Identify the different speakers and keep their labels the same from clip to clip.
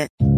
Speaker 1: Pod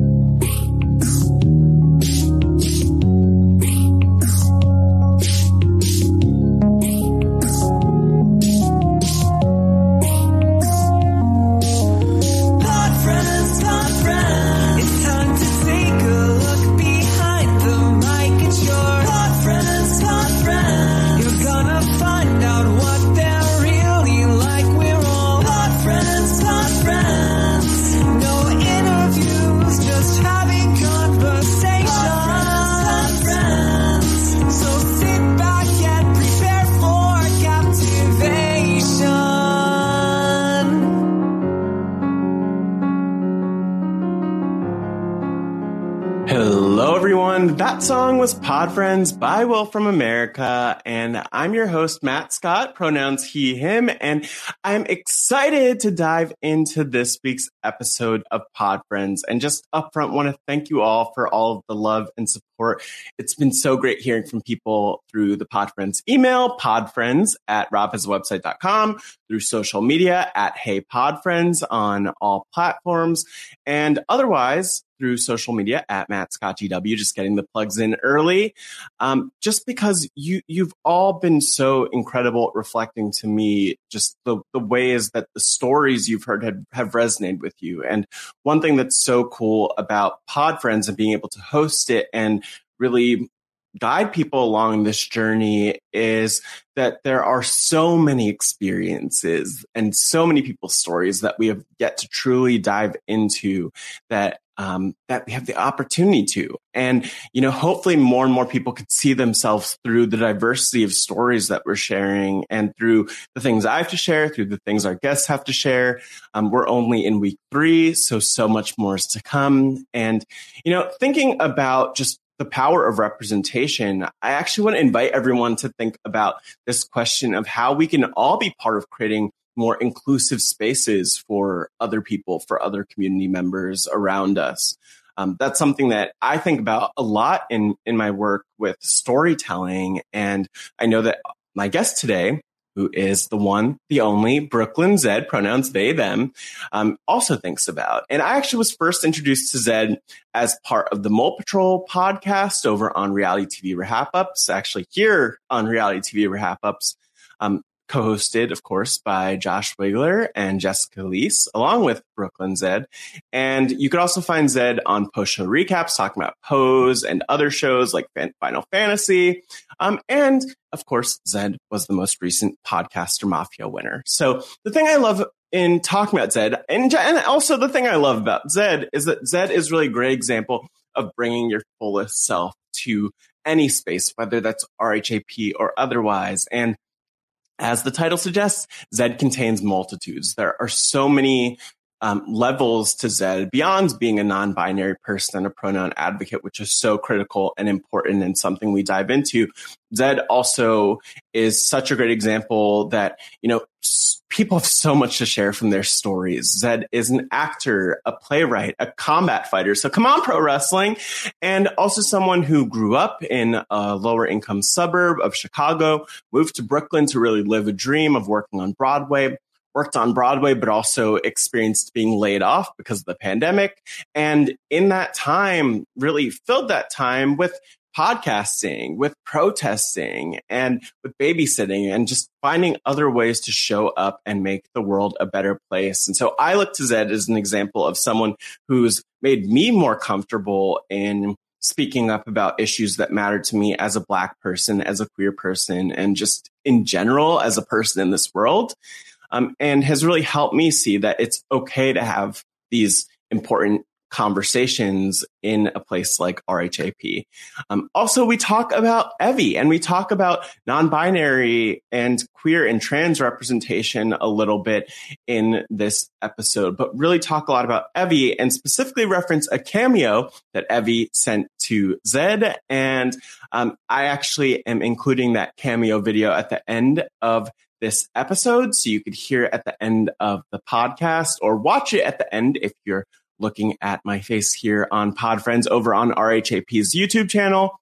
Speaker 2: Hello, everyone. That song was Pod Friends by Will from America. And I'm your host, Matt Scott, pronouns he, him. And I'm excited to dive into this week's episode of Pod Friends. And just upfront, want to thank you all for all of the love and support. It's been so great hearing from people through the Pod Friends email, podfriends at robhasawebsite.com, through social media at Hey Pod Friends on all platforms, and otherwise through social media at Matt Scott GW, just getting the plugs in early. Um, just because you you've all been so incredible at reflecting to me just the, the ways that the stories you've heard have, have resonated with you. And one thing that's so cool about Pod Friends and being able to host it and really guide people along this journey is that there are so many experiences and so many people's stories that we have yet to truly dive into that um, that we have the opportunity to. And, you know, hopefully more and more people could see themselves through the diversity of stories that we're sharing and through the things I have to share, through the things our guests have to share. Um, we're only in week three, so so much more is to come. And, you know, thinking about just the power of representation, I actually want to invite everyone to think about this question of how we can all be part of creating more inclusive spaces for other people, for other community members around us. Um, that's something that I think about a lot in in my work with storytelling, and I know that my guest today, who is the one, the only Brööklyn Zed, pronouns they them, um, also thinks about. And I actually was first introduced to Zed as part of the Mole Patrol podcast over on Reality TV RHAPups, actually here on Reality TV RHAPups. Um, co-hosted, of course, by Josh Wigler and Jessica Liese, along with Brööklyn Zed. And you could also find Zed on post-show recaps, talking about Pose and other shows like Final Fantasy. Um, and of course, Zed was the most recent Podcaster Mafia winner. So the thing I love in talking about Zed, and, and also the thing I love about Zed is that Zed is really a great example of bringing your fullest self to any space, whether that's RHAP or otherwise. And as the title suggests, Zed contains multitudes. There are so many um, levels to Zed beyond being a non-binary person and a pronoun advocate, which is so critical and important and something we dive into. Zed also is such a great example that, you know, people have so much to share from their stories. Zed is an actor, a playwright, a combat fighter. So come on, pro wrestling. And also someone who grew up in a lower income suburb of Chicago, moved to Brooklyn to really live a dream of working on Broadway worked on Broadway, but also experienced being laid off because of the pandemic. And in that time, really filled that time with podcasting, with protesting, and with babysitting, and just finding other ways to show up and make the world a better place. And so I look to Zed as an example of someone who's made me more comfortable in speaking up about issues that matter to me as a black person, as a queer person, and just in general as a person in this world. Um, and has really helped me see that it's okay to have these important conversations in a place like RHAP. Um, also, we talk about Evie and we talk about non-binary and queer and trans representation a little bit in this episode, but really talk a lot about Evie and specifically reference a cameo that Evie sent to Zed. And um, I actually am including that cameo video at the end of this episode. So you could hear at the end of the podcast or watch it at the end if you're looking at my face here on Pod Friends over on RHAP's YouTube channel,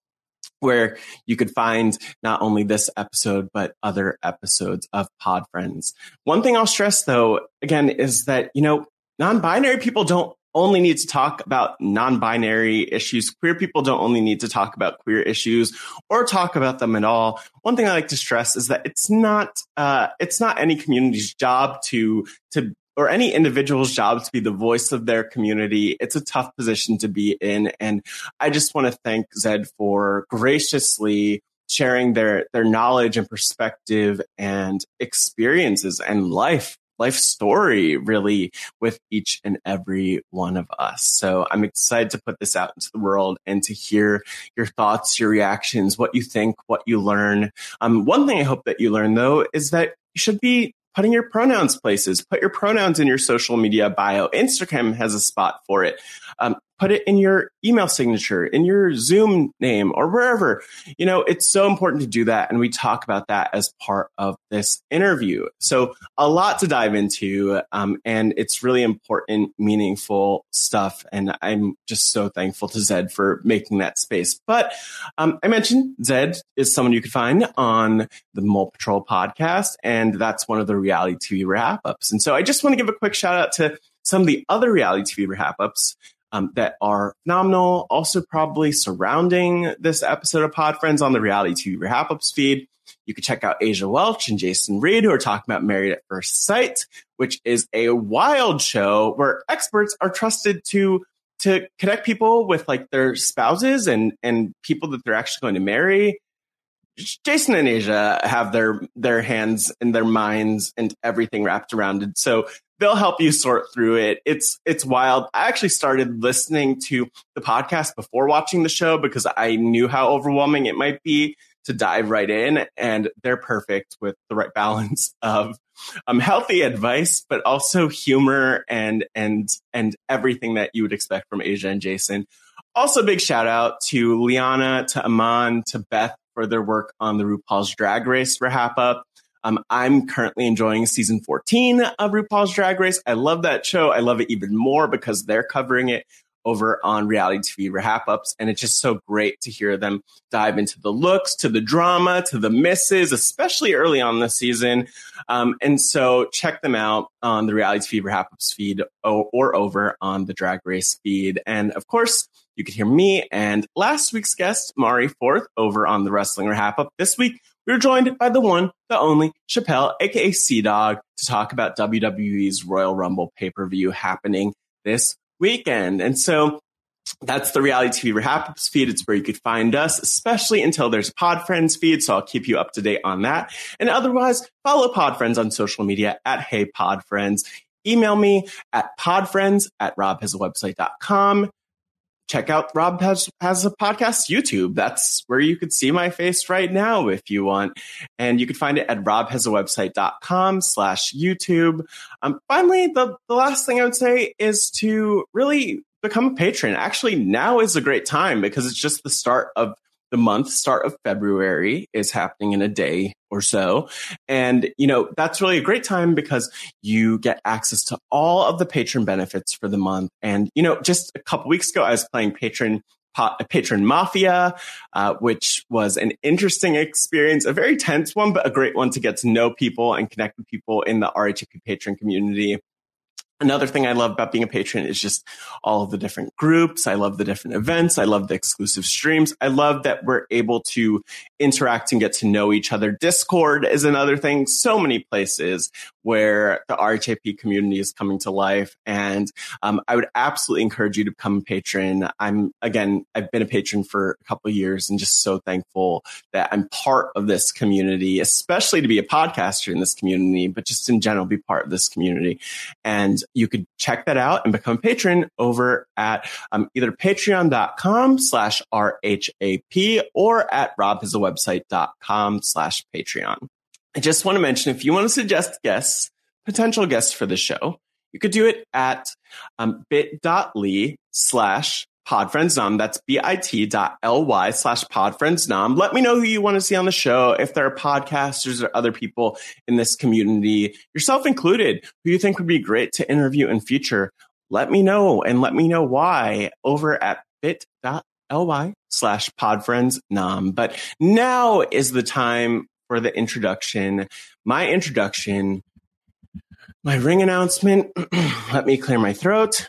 Speaker 2: where you could find not only this episode, but other episodes of Pod Friends. One thing I'll stress though, again, is that, you know, non-binary people don't only need to talk about non-binary issues. Queer people don't only need to talk about queer issues or talk about them at all. One thing I like to stress is that it's not uh, it's not any community's job to to or any individual's job to be the voice of their community. It's a tough position to be in. And I just want to thank Zed for graciously sharing their, their knowledge and perspective and experiences and life life story really with each and every one of us. So I'm excited to put this out into the world and to hear your thoughts, your reactions, what you think, what you learn. Um, one thing I hope that you learn though is that you should be putting your pronouns places. Put your pronouns in your social media bio. Instagram has a spot for it. Um, put it in your email signature, in your Zoom name, or wherever. You know, it's so important to do that. And we talk about that as part of this interview. So, a lot to dive into. Um, and it's really important, meaningful stuff. And I'm just so thankful to Zed for making that space. But um, I mentioned Zed is someone you can find on the Mole Patrol podcast. And that's one of the reality TV RHAPups. And so, I just want to give a quick shout out to some of the other reality TV RHAPups um, that are phenomenal. Also, probably surrounding this episode of Pod Friends on the Reality TV RHAPups feed. You can check out Asia Welch and Jason Reed, who are talking about Married at First Sight, which is a wild show where experts are trusted to to connect people with like their spouses and and people that they're actually going to marry. Jason and Asia have their their hands and their minds and everything wrapped around it. So they'll help you sort through it. It's it's wild. I actually started listening to the podcast before watching the show because I knew how overwhelming it might be to dive right in and they're perfect with the right balance of um, healthy advice but also humor and and and everything that you would expect from Asia and Jason. Also big shout out to Liana, to Aman, to Beth for their work on the RuPaul's Drag Race wrap up. Um, I'm currently enjoying season 14 of RuPaul's Drag Race. I love that show. I love it even more because they're covering it over on reality TV RHAPups. And it's just so great to hear them dive into the looks, to the drama, to the misses, especially early on this season. Um, and so check them out on the reality TV RHAPups feed or, or over on the drag race feed. And of course, you could hear me and last week's guest, Mari Forth, over on the Wrestling Wrap Up. This week, we are joined by the one, the only Chappelle, aka Sea Dog, to talk about WWE's Royal Rumble pay per view happening this weekend. And so that's the reality TV ups feed. It's where you could find us, especially until there's a Pod Friends feed. So I'll keep you up to date on that. And otherwise, follow Pod Friends on social media at Hey Pod Friends. Email me at podfriends at robhasawebsite.com check out Rob has, has a podcast YouTube. That's where you could see my face right now if you want. And you can find it at robhasawebsite.com slash YouTube. Um, finally, the, the last thing I would say is to really become a patron. Actually, now is a great time because it's just the start of the month start of February is happening in a day or so. And, you know, that's really a great time because you get access to all of the patron benefits for the month. And, you know, just a couple weeks ago, I was playing patron patron mafia, uh, which was an interesting experience, a very tense one, but a great one to get to know people and connect with people in the RHAP patron community. Another thing I love about being a patron is just all of the different groups. I love the different events. I love the exclusive streams. I love that we're able to interact and get to know each other. Discord is another thing. So many places where the RHAP community is coming to life. And um, I would absolutely encourage you to become a patron. I'm, again, I've been a patron for a couple years and just so thankful that I'm part of this community, especially to be a podcaster in this community, but just in general, be part of this community. And you could check that out and become a patron over at um, either patreon.com slash RHAP or at robhasawebsite.com slash Patreon. I just want to mention if you want to suggest guests, potential guests for the show, you could do it at um, bit.ly slash podfriendsnom. That's bit.ly slash podfriendsnom. Let me know who you want to see on the show. If there are podcasters or other people in this community, yourself included, who you think would be great to interview in future, let me know and let me know why over at bit.ly slash podfriendsnom. But now is the time for the introduction. My introduction, my ring announcement. Let me clear my throat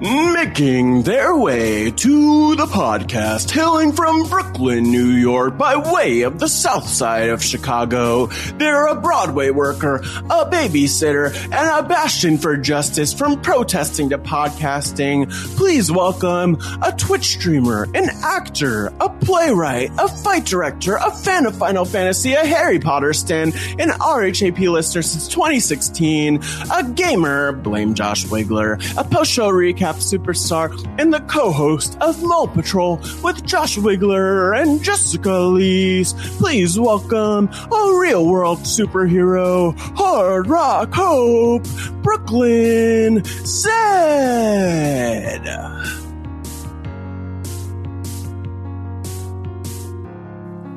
Speaker 2: making their way to the podcast, hailing from Brooklyn, New York, by way of the south side of Chicago. They're a Broadway worker, a babysitter, and a bastion for justice from protesting to podcasting. Please welcome a Twitch streamer, an actor, a playwright, a fight director, a fan of Final Fantasy, a Harry Potter stan, an RHAP listener since 2016, a gamer, blame Josh Wigler, a post show recap superstar and the co-host of Mole Patrol with Josh Wigler and Jessica Liese. Please welcome a real world superhero, hard rock hope, Brööklyn Zed.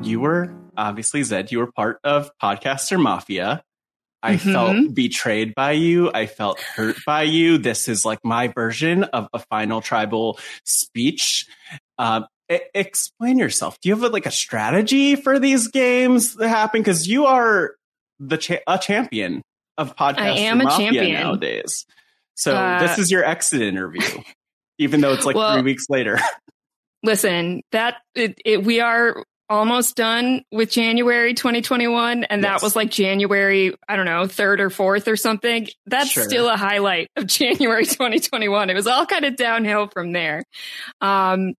Speaker 2: You were obviously Zed. You were part of Podcaster Mafia. I mm-hmm. felt betrayed by you. I felt hurt by you. This is like my version of a final tribal speech. Uh, explain yourself. Do you have like a strategy for these games that happen? Because you are the cha- a champion of podcast. I
Speaker 3: am a champion
Speaker 2: nowadays. So uh, this is your exit interview, even though it's like well, three weeks later.
Speaker 3: listen, that it, it, we are almost done with January 2021 and yes. that was like January, I don't know, 3rd or 4th or something. That's sure. still a highlight of January 2021. It was all kind of downhill from there. Um,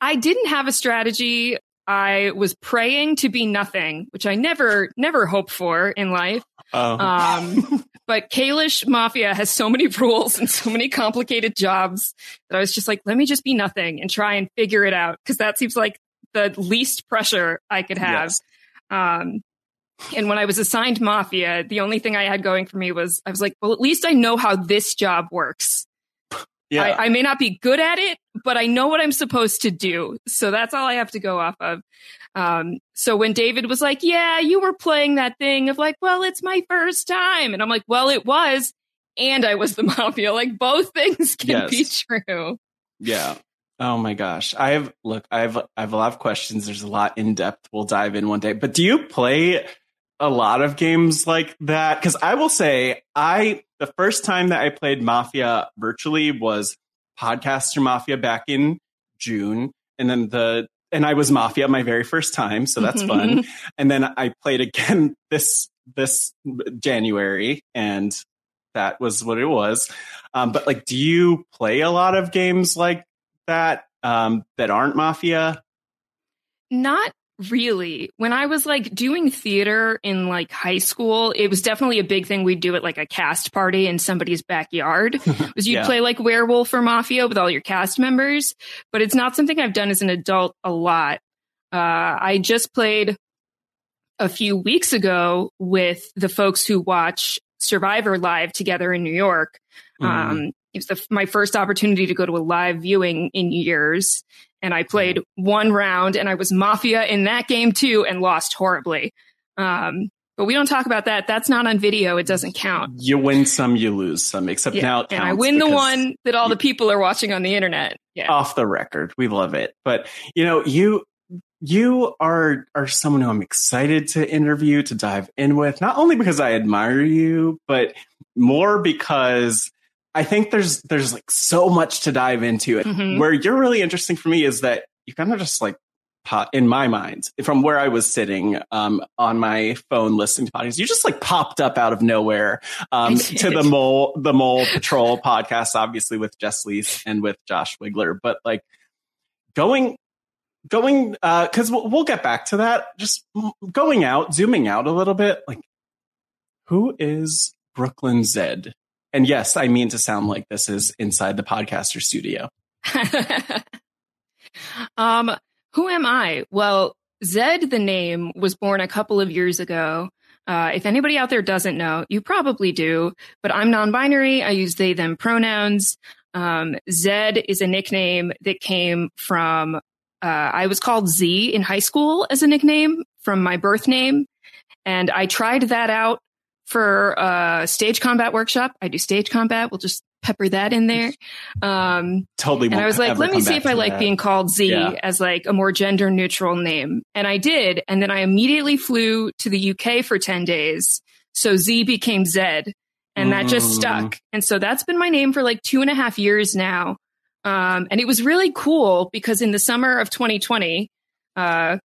Speaker 3: I didn't have a strategy. I was praying to be nothing, which I never, never hoped for in life. Oh. Um, but Kalish Mafia has so many rules and so many complicated jobs that I was just like, let me just be nothing and try and figure it out. Cause that seems like the least pressure I could have. Yes. Um, and when I was assigned Mafia, the only thing I had going for me was I was like, well, at least I know how this job works. Yeah. I, I, may not be good at it, but I know what I'm supposed to do. So that's all I have to go off of. Um, so when David was like, yeah, you were playing that thing of like, well, it's my first time. And I'm like, well, it was. And I was the mafia. Like both things can yes. be true.
Speaker 2: Yeah. Oh my gosh. I have look, I have I have a lot of questions. There's a lot in depth. We'll dive in one day. But do you play a lot of games like that? Because I will say I the first time that I played Mafia virtually was Podcaster Mafia back in June. And then the and I was Mafia my very first time, so that's fun. And then I played again this this January and that was what it was. Um, but like, do you play a lot of games like that um, that aren't mafia?
Speaker 3: Not really. When I was like doing theater in like high school, it was definitely a big thing we'd do at like a cast party in somebody's backyard. was you'd yeah. play like werewolf or mafia with all your cast members, but it's not something I've done as an adult a lot. Uh, I just played a few weeks ago with the folks who watch Survivor live together in New York. Mm. Um, it was the, my first opportunity to go to a live viewing in years. And I played one round and I was Mafia in that game too and lost horribly. Um, but we don't talk about that. That's not on video. It doesn't count.
Speaker 2: You win some, you lose some, except yeah. now it
Speaker 3: And I win the one that all the people are watching on the internet.
Speaker 2: Yeah. Off the record. We love it. But, you know, you, you are are someone who I'm excited to interview to dive in with not only because I admire you but more because I think there's there's like so much to dive into it. Mm-hmm. Where you're really interesting for me is that you kind of just like pop in my mind from where I was sitting um, on my phone listening to podcasts. You just like popped up out of nowhere um, to the mole the mole patrol podcast, obviously with Jess Liese and with Josh Wigler, but like going going because uh, we'll, we'll get back to that. Just going out, zooming out a little bit, like who is Brööklyn Zed? And yes, I mean to sound like this is inside the podcaster studio.
Speaker 3: um, who am I? Well, Zed, the name, was born a couple of years ago. Uh, if anybody out there doesn't know, you probably do, but I'm non binary. I use they, them pronouns. Um, Zed is a nickname that came from, uh, I was called Z in high school as a nickname from my birth name. And I tried that out for a stage combat workshop. I do stage combat. We'll just pepper that in there. Um,
Speaker 2: totally.
Speaker 3: And I was like, let me see if I like that. being called Z yeah. as like a more gender neutral name. And I did. And then I immediately flew to the UK for 10 days. So Z became Zed and that just mm. stuck. And so that's been my name for like two and a half years now. Um, and it was really cool because in the summer of 2020, uh,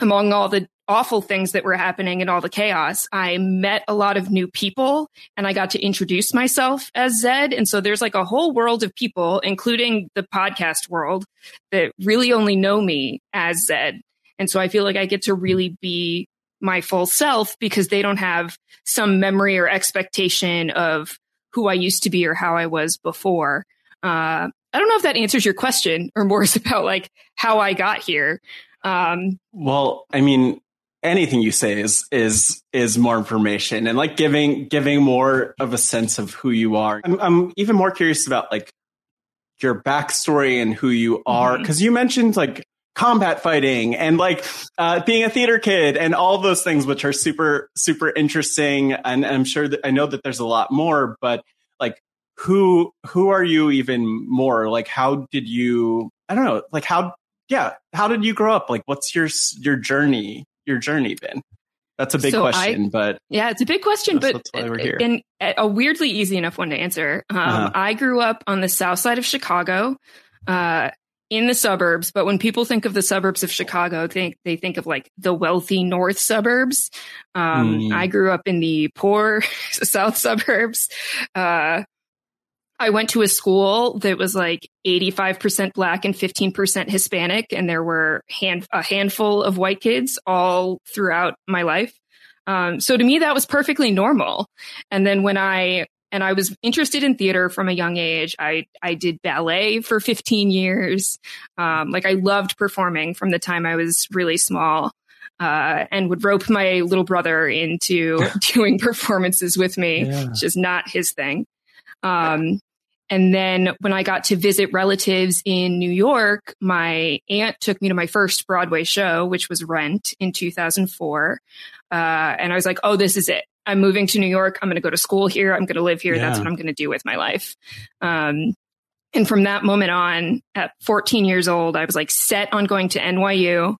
Speaker 3: among all the awful things that were happening and all the chaos, I met a lot of new people and I got to introduce myself as Zed. And so there's like a whole world of people, including the podcast world, that really only know me as Zed. And so I feel like I get to really be my full self because they don't have some memory or expectation of who I used to be or how I was before. Uh, I don't know if that answers your question or more is about like how I got here.
Speaker 2: Um, well, I mean, anything you say is is is more information and like giving giving more of a sense of who you are. I'm, I'm even more curious about like your backstory and who you are. Because mm-hmm. you mentioned like combat fighting and like uh, being a theater kid and all those things which are super super interesting. And, and i'm sure that i know that there's a lot more but like who who are you even more? Like how did you i don't know like how yeah how did you grow up? Like what's your your journey your journey been? That's a big so question, I, but
Speaker 3: yeah, it's a big question, but and a weirdly easy enough one to answer. Um, uh-huh. I grew up on the south side of Chicago, uh, in the suburbs. But when people think of the suburbs of Chicago, think they think of like the wealthy north suburbs. Um, mm. I grew up in the poor south suburbs. Uh, I went to a school that was like 85% black and 15% Hispanic. And there were hand, a handful of white kids all throughout my life. Um, so to me, that was perfectly normal. And then when I, and I was interested in theater from a young age. I, I did ballet for 15 years. Um, like I loved performing from the time I was really small. Uh, and would rope my little brother into doing performances with me, yeah. which is not his thing. Um, and then when I got to visit relatives in New York, my aunt took me to my first Broadway show, which was Rent in 2004. Uh, and I was like, oh, this is it. I'm moving to New York. I'm going to go to school here. I'm going to live here. Yeah. That's what I'm going to do with my life. Um, and from that moment on, at 14 years old, I was like set on going to NYU.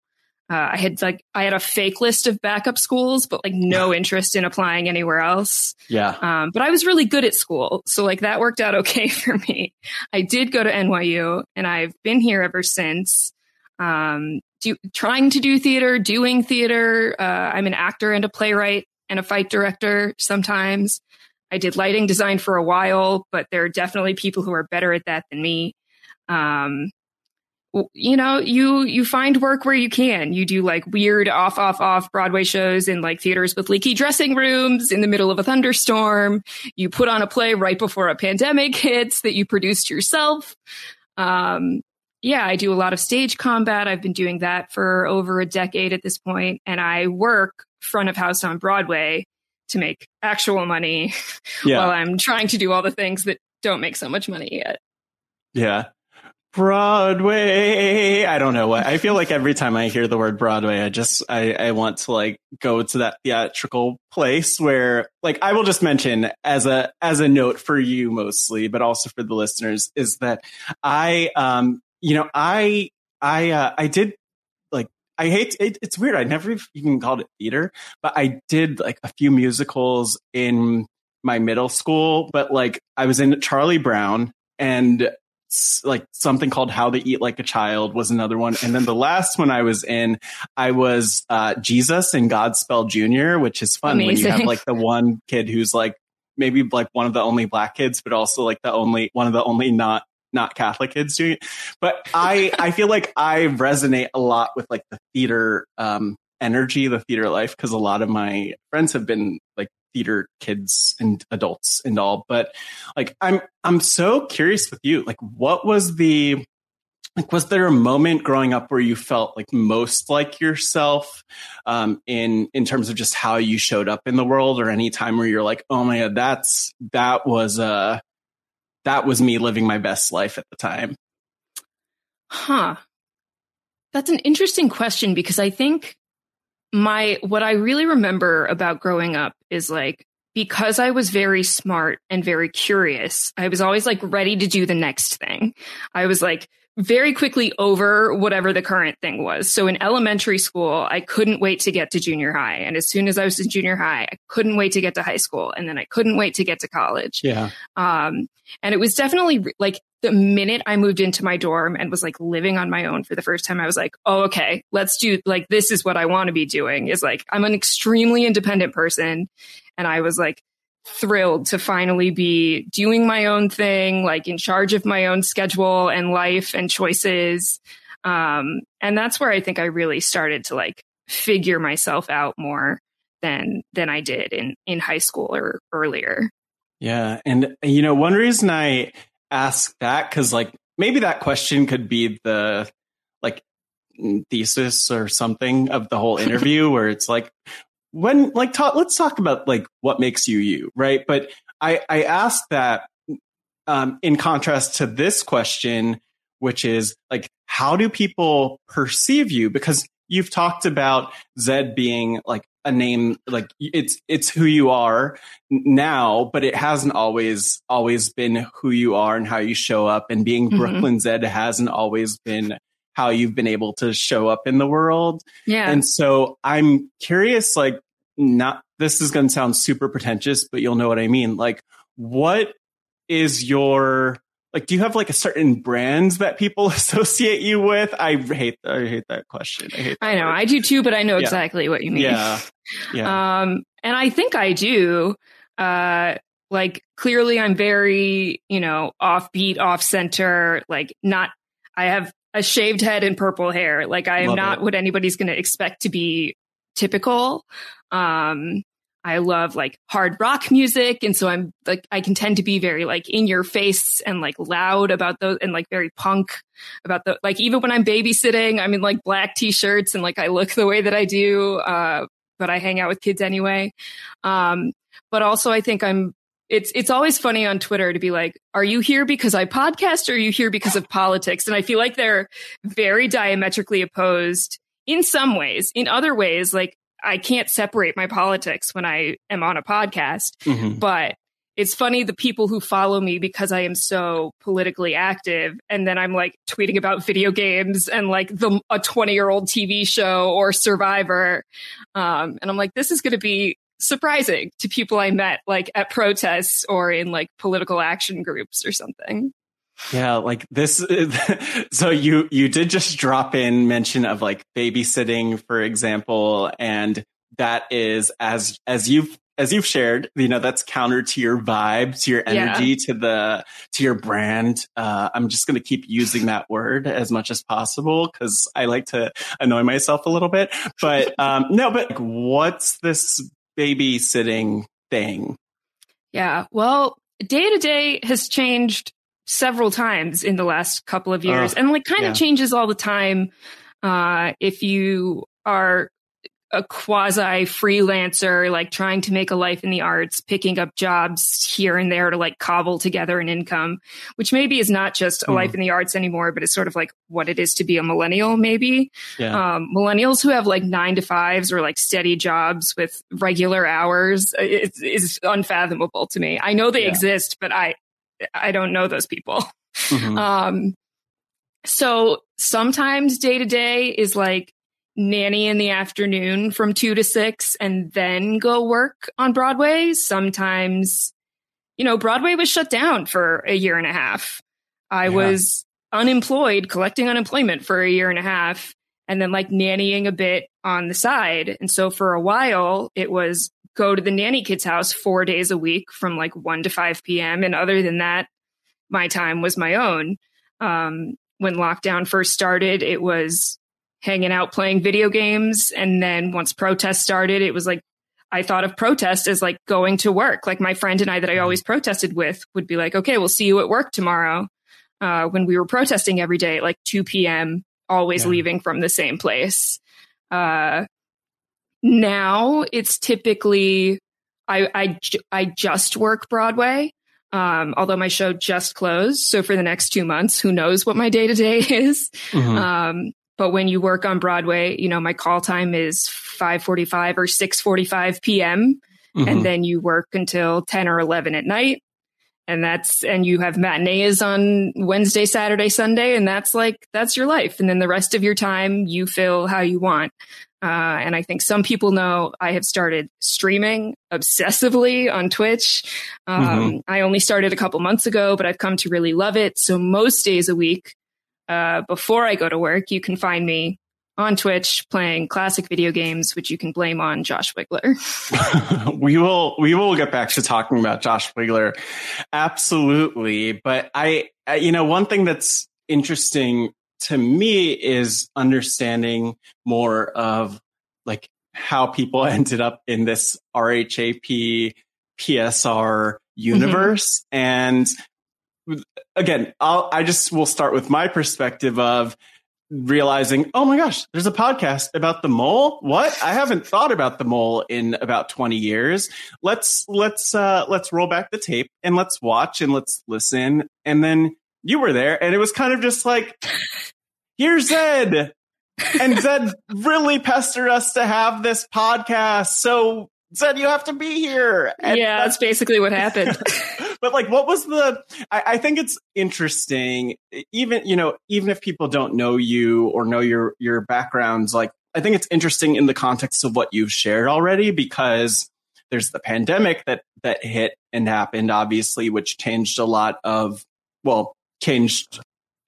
Speaker 3: Uh, I had like I had a fake list of backup schools, but like no interest in applying anywhere else.
Speaker 2: Yeah.
Speaker 3: Um, but I was really good at school, so like that worked out okay for me. I did go to NYU, and I've been here ever since. Um, do, trying to do theater, doing theater. Uh, I'm an actor and a playwright and a fight director. Sometimes I did lighting design for a while, but there are definitely people who are better at that than me. Um, you know, you you find work where you can. You do like weird off off off Broadway shows in like theaters with leaky dressing rooms in the middle of a thunderstorm. You put on a play right before a pandemic hits that you produced yourself. Um, yeah, I do a lot of stage combat. I've been doing that for over a decade at this point, and I work front of house on Broadway to make actual money yeah. while I'm trying to do all the things that don't make so much money yet.
Speaker 2: Yeah. Broadway. I don't know what. I feel like every time I hear the word Broadway, I just I, I want to like go to that theatrical place where like I will just mention as a as a note for you mostly, but also for the listeners, is that I um you know I I uh, I did like I hate it, it's weird. I never even called it theater, but I did like a few musicals in my middle school, but like I was in Charlie Brown and like something called How to Eat Like a Child was another one. And then the last one I was in, I was uh, Jesus in Godspell Junior, which is fun Amazing. when you have like the one kid who's like maybe like one of the only black kids, but also like the only one of the only not not Catholic kids doing it. But I I feel like I resonate a lot with like the theater um energy, the theater life, because a lot of my friends have been like theater kids and adults and all. But like I'm I'm so curious with you. Like what was the like was there a moment growing up where you felt like most like yourself um in in terms of just how you showed up in the world or any time where you're like oh my god that's that was uh that was me living my best life at the time
Speaker 3: huh that's an interesting question because i think my what I really remember about growing up is like because I was very smart and very curious, I was always like ready to do the next thing. I was like very quickly over whatever the current thing was. So in elementary school, I couldn't wait to get to junior high. And as soon as I was in junior high, I couldn't wait to get to high school. And then I couldn't wait to get to college.
Speaker 2: Yeah. Um,
Speaker 3: and it was definitely like the minute I moved into my dorm and was like living on my own for the first time, I was like, oh, okay, let's do like, this is what I want to be doing is like, I'm an extremely independent person. And I was like, thrilled to finally be doing my own thing, like in charge of my own schedule and life and choices. Um, and that's where I think I really started to like figure myself out more than than I did in in high school or earlier.
Speaker 2: Yeah, and you know, one reason I ask that? Because like maybe that question could be the like thesis or something of the whole interview where it's like when like talk let's talk about like what makes you you right? But i i asked that um in contrast to this question which is like how do people perceive you? Because you've talked about zed being like a name like it's it's who you are now but it hasn't always always been who you are and how you show up and being mm-hmm. brööklyn zed hasn't always been how you've been able to show up in the world.
Speaker 3: Yeah.
Speaker 2: And so i'm curious like not this is going to sound super pretentious but you'll know what i mean. Like what is your like do you have like a certain brands that people associate you with? I hate i hate that question. I hate
Speaker 3: i know. word. i do too but i know yeah. exactly what you mean.
Speaker 2: Yeah.
Speaker 3: Yeah. Um and i think i do uh like clearly i'm very you know offbeat off center like not i have a shaved head and purple hair. Like i am Love not it. what anybody's going to expect to be typical. Um I love like hard rock music. And so I'm like, I can tend to be very like in your face and like loud about those and like very punk about the, like even when I'm babysitting, I'm in like black t-shirts and like I look the way that I do. Uh, but I hang out with kids anyway. Um, but also I think I'm, it's, it's always funny on Twitter to be like, are you here because I podcast or are you here because of politics? And I feel like they're very diametrically opposed in some ways. In other ways, like I can't separate my politics when I am on a podcast. Mm-hmm. But it's funny the people who follow me because I am so politically active, and then I'm like tweeting about video games and like the a 20 year old TV show or Survivor, um, and I'm like, this is going to be surprising to people I met like at protests or in like political action groups or something.
Speaker 2: Yeah, like this. so you you did just drop in mention of like babysitting, for example, and that is as as you've as you've shared, you know, that's counter to your vibe, to your energy, yeah. to the to your brand. Uh, I'm just going to keep using that word as much as possible because I like to annoy myself a little bit. But um, no, but like, what's this babysitting thing?
Speaker 3: Yeah, well, day to day has changed several times in the last couple of years uh, and like kind yeah. of changes all the time. Uh, if you are a quasi freelancer, like trying to make a life in the arts, picking up jobs here and there to like cobble together an income, which maybe is not just a mm. life in the arts anymore, but it's sort of like what it is to be a millennial, maybe. Yeah. Um, millennials who have like nine to fives or like steady jobs with regular hours is unfathomable to me. I know they yeah. exist, but I, I don't know those people. Mm-hmm. Um, so sometimes day to day is like nanny in the afternoon from two to six and then go work on Broadway. Sometimes, you know, Broadway was shut down for a year and a half. I yeah. was unemployed, collecting unemployment for a year and a half, and then like nannying a bit on the side. And so for a while, it was go to the nanny kid's house four days a week from like 1 to 5 p.m. And other than that, my time was my own. Um, when lockdown first started, it was hanging out playing video games. And then once protests started, it was like I thought of protest as like going to work. Like my friend and I that I always protested with would be like, okay, we'll see you at work tomorrow. Uh, when we were protesting every day, at like 2 p.m., always yeah. leaving from the same place. Uh, now it's typically I, I, I just work Broadway. Um, although my show just closed. So for the next two months, who knows what my day to day is. Mm-hmm. Um, but when you work on Broadway, you know, my call time is 545 or 645 PM. Mm-hmm. And then you work until 10 or 11 at night. And that's, and you have matinees on Wednesday, Saturday, Sunday. And that's like, that's your life. And then the rest of your time you fill how you want. Uh, and I think some people know I have started streaming obsessively on Twitch. Um, mm-hmm. I only started a couple months ago, but I've come to really love it. So most days a week, uh, before I go to work, you can find me on Twitch playing classic video games, which you can blame on Josh Wigler.
Speaker 2: we will we will get back to talking about Josh Wigler, absolutely. But I, I, you know, one thing that's interesting to me is understanding more of like how people ended up in this RHAP PSR universe. Mm-hmm. And again, I'll, I just will start with my perspective of realizing, oh my gosh, there's a podcast about the mole. What? I haven't thought about the mole in about 20 years. Let's, let's, uh, let's roll back the tape and let's watch and let's listen. And then you were there and it was kind of just like, here's Zed. and Zed really pestered us to have this podcast. So Zed, you have to be here.
Speaker 3: And yeah, that's, that's basically what happened.
Speaker 2: but like, what was the, I, I think it's interesting, even, you know, even if people don't know you or know your, your backgrounds, like, I think it's interesting in the context of what you've shared already because there's the pandemic that, that hit and happened, obviously, which changed a lot of, well, changed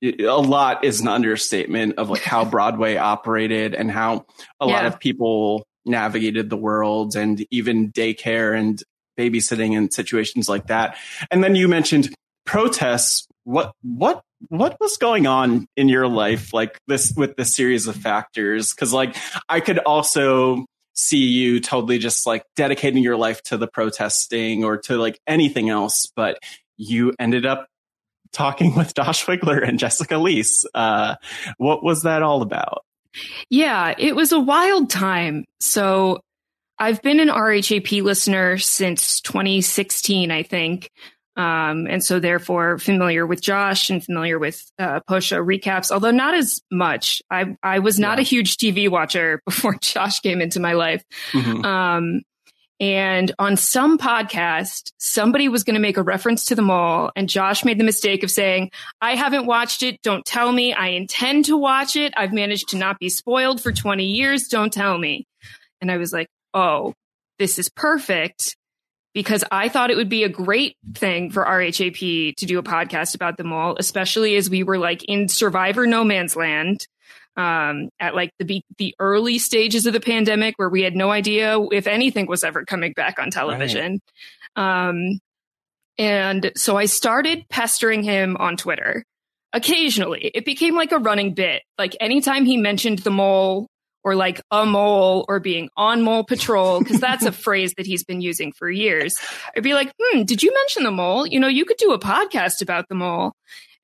Speaker 2: a lot is an understatement of like how Broadway operated and how a yeah. lot of people navigated the world and even daycare and babysitting and situations like that. And then you mentioned protests. What what what was going on in your life like this with this series of factors? Because like I could also see you totally just like dedicating your life to the protesting or to like anything else, but you ended up talking with Josh Wigler and Jessica Liese. Uh, what was that all about?
Speaker 3: Yeah, it was a wild time. So I've been an RHAP listener since 2016, I think. Um, and so therefore familiar with Josh and familiar with uh, recaps, although not as much. I I was not yeah. a huge TV watcher before Josh came into my life. Mm-hmm. Um, and on some podcast, somebody was going to make a reference to the mole. and Josh made the mistake of saying, "I haven't watched it. Don't tell me. I intend to watch it. I've managed to not be spoiled for 20 years. Don't tell me." And I was like, oh, this is perfect because I thought it would be a great thing for RHAP to do a podcast about the mole, especially as we were like in survivor no man's land um, at like the the early stages of the pandemic where we had no idea if anything was ever coming back on television. Right. Um, and so I started pestering him on Twitter. Occasionally, it became like a running bit. Like anytime he mentioned the mole or like a mole or being on mole patrol, because that's a phrase that he's been using for years. I'd be like, hmm, did you mention the mole? You know, you could do a podcast about the mole.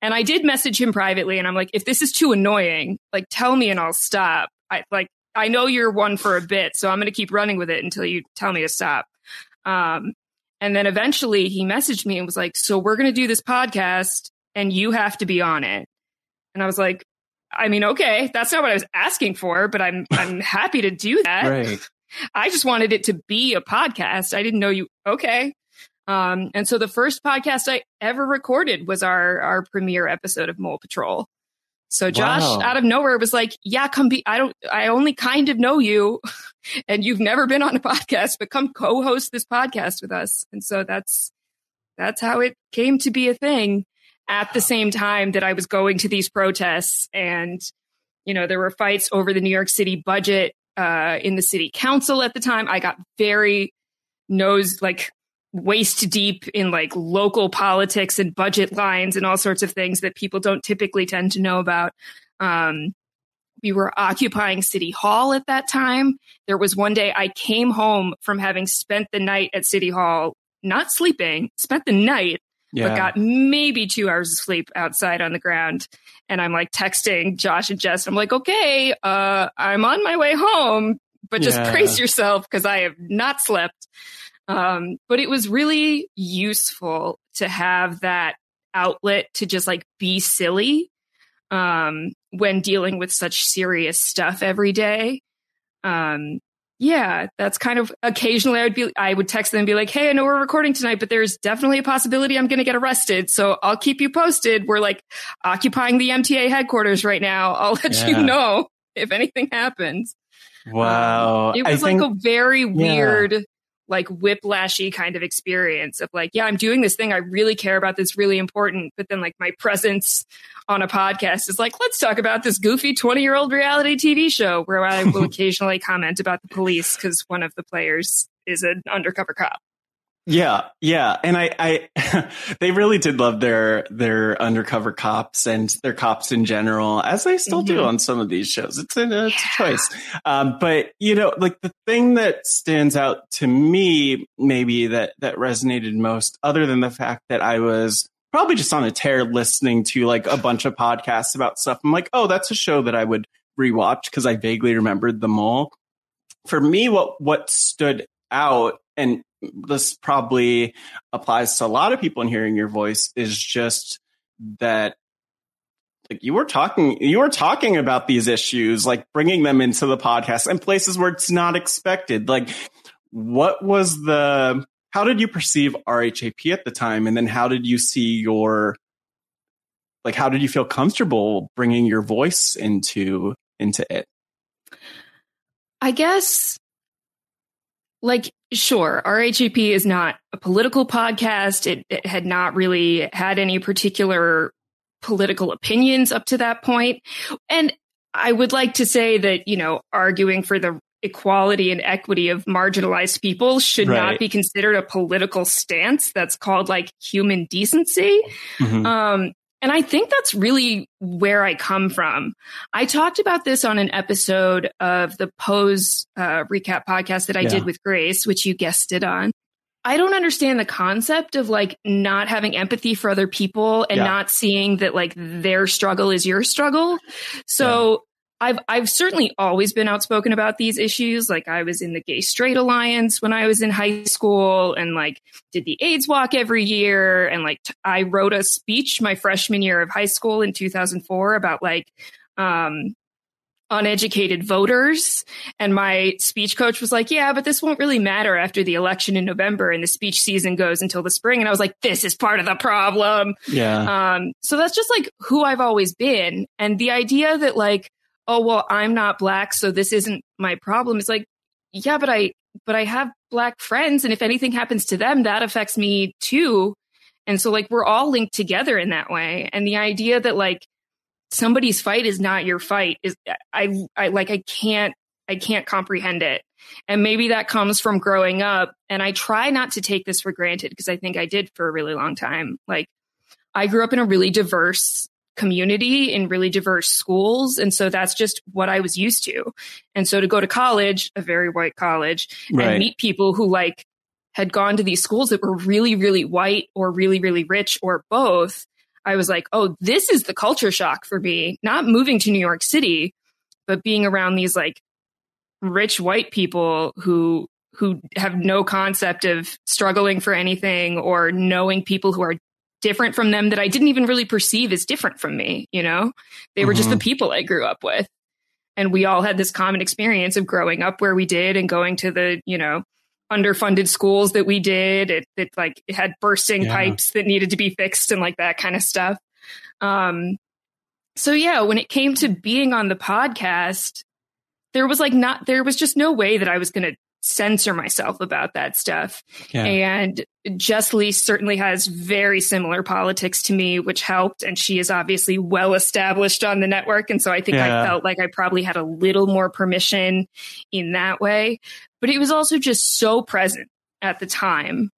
Speaker 3: And I did message him privately and I'm like, if this is too annoying, like tell me and I'll stop. I like, I know you're one for a bit, so I'm going to keep running with it until you tell me to stop. Um, and then eventually he messaged me and was like, so we're going to do this podcast and you have to be on it. And I was like, I mean, okay, that's not what I was asking for, but I'm I'm happy to do that. Right. I just wanted it to be a podcast. I didn't know you. Okay. Um, and so the first podcast I ever recorded was our our premiere episode of Mole Patrol. So Josh, wow. out of nowhere, was like, "Yeah, come be. I don't. I only kind of know you, and you've never been on a podcast, but come co-host this podcast with us." And so that's that's how it came to be a thing. at the same time that I was going to these protests and, you know, there were fights over the New York City budget uh, in the city council at the time. I got very nose like waist deep in like local politics and budget lines and all sorts of things that people don't typically tend to know about. Um, we were occupying City Hall at that time. There was one day I came home from having spent the night at City Hall, not sleeping, spent the night, yeah. but got maybe two hours of sleep outside on the ground. And I'm like texting Josh and Jess. I'm like, okay, uh, I'm on my way home, but just yeah. brace yourself because I have not slept. Um, but it was really useful to have that outlet to just like be silly um, when dealing with such serious stuff every day. Um, yeah, that's kind of occasionally I would be, I would text them and be like, Hey, I know we're recording tonight, but there's definitely a possibility I'm going to get arrested. So I'll keep you posted. We're like occupying the MTA headquarters right now. I'll let yeah. you know if anything happens.
Speaker 2: Wow.
Speaker 3: Um, it was I like think, a very weird, yeah. Like whiplashy kind of experience of like, yeah, I'm doing this thing. I really care about this really important. But then like my presence on a podcast is like, let's talk about this goofy 20 year old reality TV show where I will occasionally comment about the police because one of the players is an undercover cop.
Speaker 2: Yeah, yeah, and I, I, they really did love their their undercover cops and their cops in general, as they still mm-hmm. do on some of these shows. It's a, it's yeah. a choice, um, but you know, like the thing that stands out to me, maybe that that resonated most, other than the fact that I was probably just on a tear listening to like a bunch of podcasts about stuff. I'm like, oh, that's a show that I would rewatch because I vaguely remembered them all. For me, what what stood out, and this probably applies to a lot of people in hearing your voice, is just that like you were talking you were talking about these issues like bringing them into the podcast and places where it's not expected like what was the how did you perceive RHAP at the time? And then how did you see your, like, how did you feel comfortable bringing your voice into, into it?
Speaker 3: I guess, like, sure, RHAP is not a political podcast. It, it had not really had any particular political opinions up to that point. And I would like to say that, you know, arguing for the equality and equity of marginalized people should right. not be considered a political stance. That's called like human decency. Mm-hmm. Um, and I think that's really where I come from. I talked about this on an episode of the Pose uh, recap podcast that I yeah. did with Grace, which you guested on. I don't understand the concept of like not having empathy for other people and yeah. not seeing that like their struggle is your struggle. So I've I've certainly always been outspoken about these issues. Like I was in the Gay Straight Alliance when I was in high school, and like did the AIDS Walk every year, and like t- I wrote a speech my freshman year of high school in 2004 about like um, uneducated voters. And my speech coach was like, yeah, but this won't really matter after the election in November and the speech season goes until the spring. And I was like, this is part of the problem.
Speaker 2: Yeah.
Speaker 3: Um, so that's just like who I've always been. And the idea that like, oh, well, I'm not black, so this isn't my problem. It's like, yeah, but I, but I have black friends. And if anything happens to them, that affects me too. And so like we're all linked together in that way. And the idea that like somebody's fight is not your fight is I, I like, I can't, I can't comprehend it. And maybe that comes from growing up. And I try not to take this for granted because I think I did for a really long time. Like I grew up in a really diverse community in really diverse schools. And so that's just what I was used to. And so to go to college, a very white college, right. and meet people who like had gone to these schools that were really, really white or really, really rich or both, I was like, oh, this is the culture shock for me. Not moving to New York City, but being around these like rich white people who who have no concept of struggling for anything or knowing people who are different from them that I didn't even really perceive as different from me. You know, they were mm-hmm. just the mm-hmm. people I grew up with. And we all had this common experience of growing up where we did and going to the, you know, underfunded schools that we did. It, it like it had bursting yeah. pipes that needed to be fixed and like that kind of stuff. Um, so yeah, when it came to being on the podcast, there was like not, there was just no way that I was going to censor myself about that stuff. Yeah. And Jess Liese certainly has very similar politics to me, which helped. And she is obviously well established on the network. And so I think yeah. I felt like I probably had a little more permission in that way. But it was also just so present at the time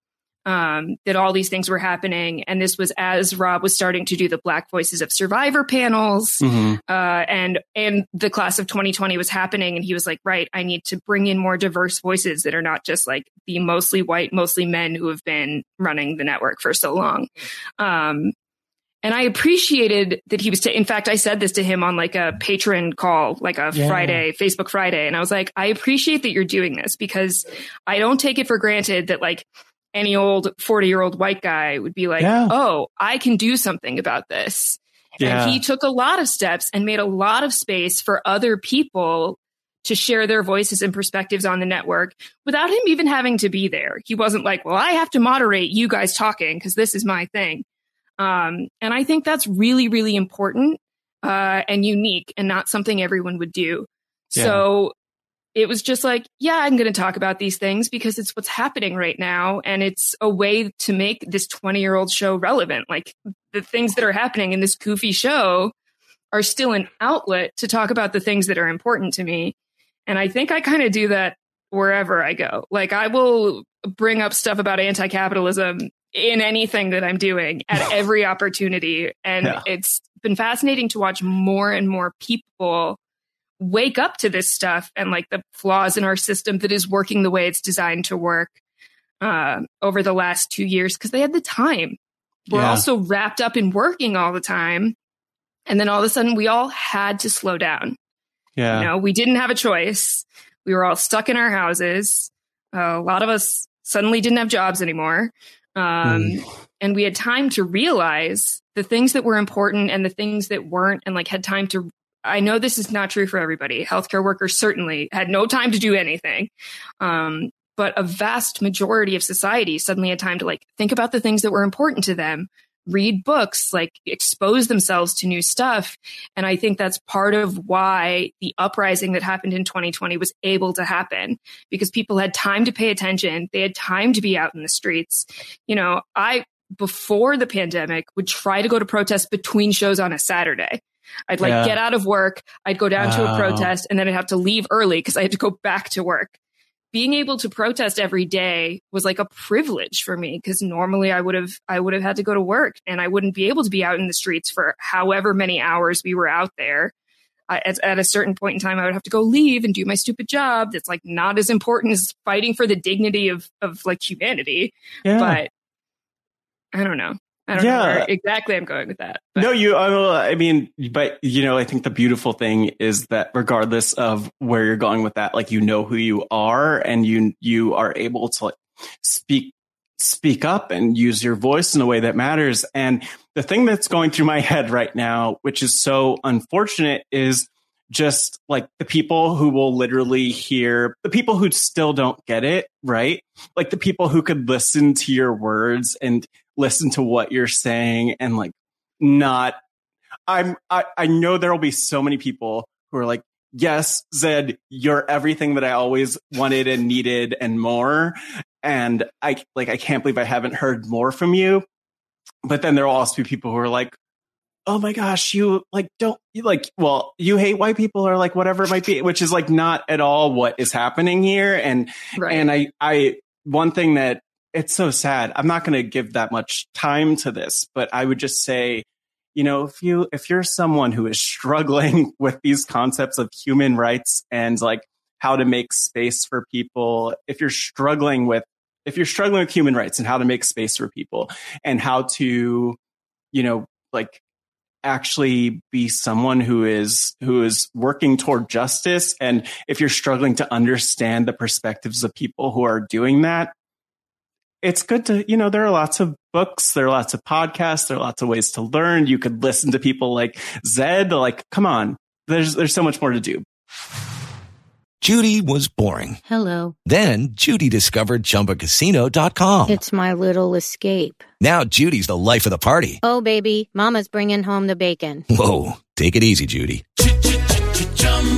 Speaker 3: um, that all these things were happening. And this was as Rob was starting to do the Black Voices of Survivor panels, mm-hmm. uh, and and the class of 2020 was happening. And he was like, right, I need to bring in more diverse voices that are not just like the mostly white, mostly men who have been running the network for so long. Um, and I appreciated that he was, in fact, I said this to him on like a Patreon call, like a yeah. Friday, Facebook Friday. And I was like, I appreciate that you're doing this because I don't take it for granted that like any old 40 year old white guy would be like, yeah. oh, I can do something about this. Yeah. And he took a lot of steps and made a lot of space for other people to share their voices and perspectives on the network without him even having to be there. He wasn't like, well, I have to moderate you guys talking because this is my thing. Um, and I think that's really, really important uh, and unique and not something everyone would do. Yeah. So it was just like, yeah, I'm going to talk about these things because it's what's happening right now. And it's a way to make this 20 year old show relevant. Like the things that are happening in this goofy show are still an outlet to talk about the things that are important to me. And I think I kind of do that wherever I go. Like I will bring up stuff about anti capitalism in anything that I'm doing at every opportunity. And yeah. it's been fascinating to watch more and more people wake up to this stuff and like the flaws in our system that is working the way it's designed to work uh, over the last two years because they had the time. We're yeah. also wrapped up in working all the time. And then all of a sudden, we all had to slow down. Yeah. You know, we didn't have a choice. We were all stuck in our houses. Uh, a lot of us suddenly didn't have jobs anymore. Um, mm. And we had time to realize the things that were important and the things that weren't, and like had time to I know this is not true for everybody. Healthcare workers certainly had no time to do anything. Um, but a vast majority of society suddenly had time to like think about the things that were important to them, read books, like expose themselves to new stuff. And I think that's part of why the uprising that happened in 2020 was able to happen because people had time to pay attention. They had time to be out in the streets. You know, I, before the pandemic, would try to go to protests between shows on a Saturday I'd like yeah. get out of work. I'd go down to a protest and then I'd have to leave early because I had to go back to work. Being able to protest every day was like a privilege for me because normally I would have I would have had to go to work and I wouldn't be able to be out in the streets for however many hours we were out there. I, at, at, a certain point in time, I would have to go leave and do my stupid job. That's like not as important as fighting for the dignity of of like humanity. Yeah. But I don't know. I don't yeah. know where exactly I'm going with that.
Speaker 2: But. No, you, I mean, but you know, I think the beautiful thing is that regardless of where you're going with that, like, you know who you are and you, you are able to like speak, speak up and use your voice in a way that matters. And the thing that's going through my head right now, which is so unfortunate is just like the people who will literally hear the people who still don't get it, right? Like the people who could listen to your words and listen to what you're saying and like not I'm I, I know there will be so many people who are like, yes, Zed, you're everything that I always wanted and needed and more. And I like I can't believe I haven't heard more from you. But then there will also be people who are like, oh my gosh, you like don't you like well, you hate white people or like whatever it might be, which is like not at all what is happening here. And right. and I I one thing that it's so sad. I'm not going to give that much time to this, but I would just say, you know, if you, if you're someone who is struggling with these concepts of human rights and like how to make space for people, if you're struggling with, if you're struggling with human rights and how to make space for people and how to, you know, like actually be someone who is who is working toward justice and if you're struggling to understand the perspectives of people who are doing that it's good to, you know, there are lots of books, there are lots of podcasts, there are lots of ways to learn. You could listen to people like Zed, like, come on, there's, there's so much more to do.
Speaker 4: Judy was boring.
Speaker 5: Hello.
Speaker 4: Then Judy discovered chumbacasino.com.
Speaker 5: It's my little escape.
Speaker 4: Now Judy's the life of the party.
Speaker 5: Oh, baby, mama's bringing home the bacon.
Speaker 4: Whoa, take it easy, Judy.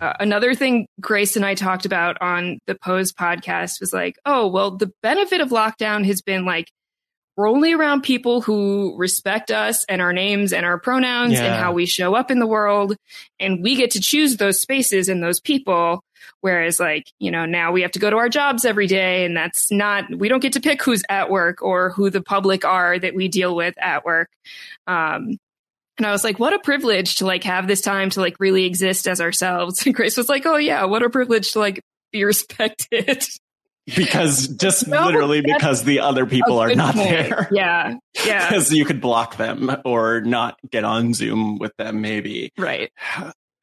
Speaker 3: Uh, another thing Grace and I talked about on the Pose podcast was like, oh, well, the benefit of lockdown has been like, we're only around people who respect us and our names and our pronouns yeah. and how we show up in the world. And we get to choose those spaces and those people. Whereas, like, you know, now we have to go to our jobs every day, and that's not, we don't get to pick who's at work or who the public are that we deal with at work. Um, and I was like, what a privilege to like have this time to like really exist as ourselves. And Grace was like, oh yeah, what a privilege to like be respected.
Speaker 2: Because just no, literally because the other people are not point. there.
Speaker 3: Yeah. Yeah.
Speaker 2: Because you could block them or not get on Zoom with them, maybe.
Speaker 3: Right.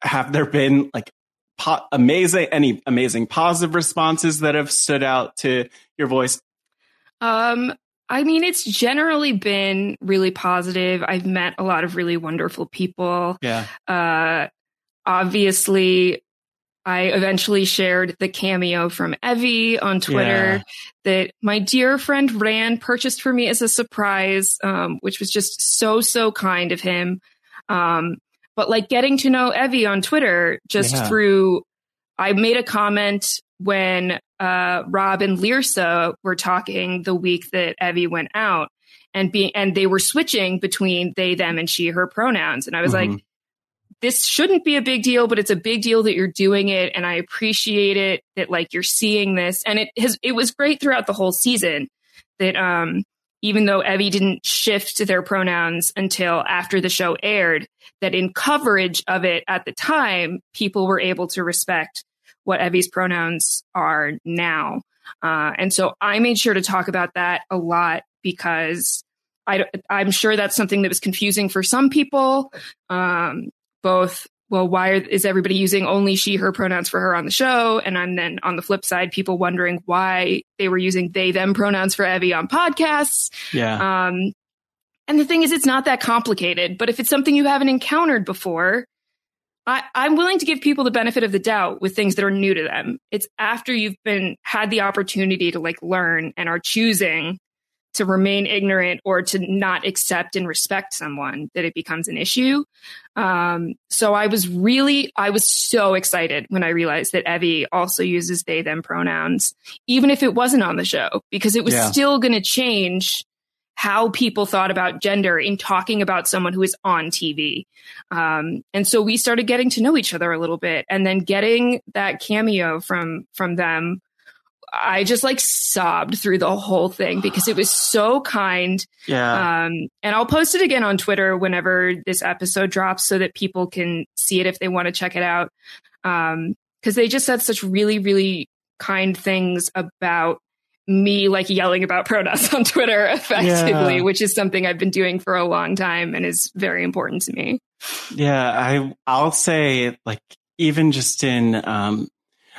Speaker 2: Have there been like po- amazing, any amazing positive responses that have stood out to your voice?
Speaker 3: Um, I mean, it's generally been really positive. I've met a lot of really wonderful people.
Speaker 2: Yeah.
Speaker 3: Uh, obviously, I eventually shared the cameo from Evvie on Twitter yeah. that my dear friend Rand purchased for me as a surprise, um, which was just so, so kind of him. Um, but like getting to know Evvie on Twitter just yeah. through, I made a comment when uh, Rob and Lyrsa were talking the week that Evvie went out and being, and they were switching between they, them, and she, her pronouns. And I was mm-hmm. like, this shouldn't be a big deal, but it's a big deal that you're doing it. And I appreciate it that like you're seeing this. And it has, it was great throughout the whole season that, um, even though Evvie didn't shift their pronouns until after the show aired, that in coverage of it at the time, people were able to respect what Evvie's pronouns are now. Uh, and so I made sure to talk about that a lot because I, am sure that's something that was confusing for some people. Um, both well why is everybody using only she her pronouns for her on the show and I'm then on the flip side people wondering why they were using they them pronouns for Evvie on podcasts
Speaker 2: yeah
Speaker 3: um and the thing is it's not that complicated but if it's something you haven't encountered before I, I'm willing to give people the benefit of the doubt with things that are new to them. It's after you've been had the opportunity to like learn and are choosing to remain ignorant or to not accept and respect someone that it becomes an issue. Um, so I was really, I was so excited when I realized that Evvie also uses they, them pronouns, even if it wasn't on the show, because it was yeah. still going to change how people thought about gender in talking about someone who is on TV. Um, and so we started getting to know each other a little bit and then getting that cameo from, from them I just like sobbed through the whole thing because it was so kind.
Speaker 2: Yeah.
Speaker 3: Um, and I'll post it again on Twitter whenever this episode drops so that people can see it if they want to check it out. Um, cause they just said such really, really kind things about me like yelling about pronouns on Twitter effectively, yeah. which is something I've been doing for a long time and is very important to me.
Speaker 2: Yeah. I, I'll say like, even just in, um,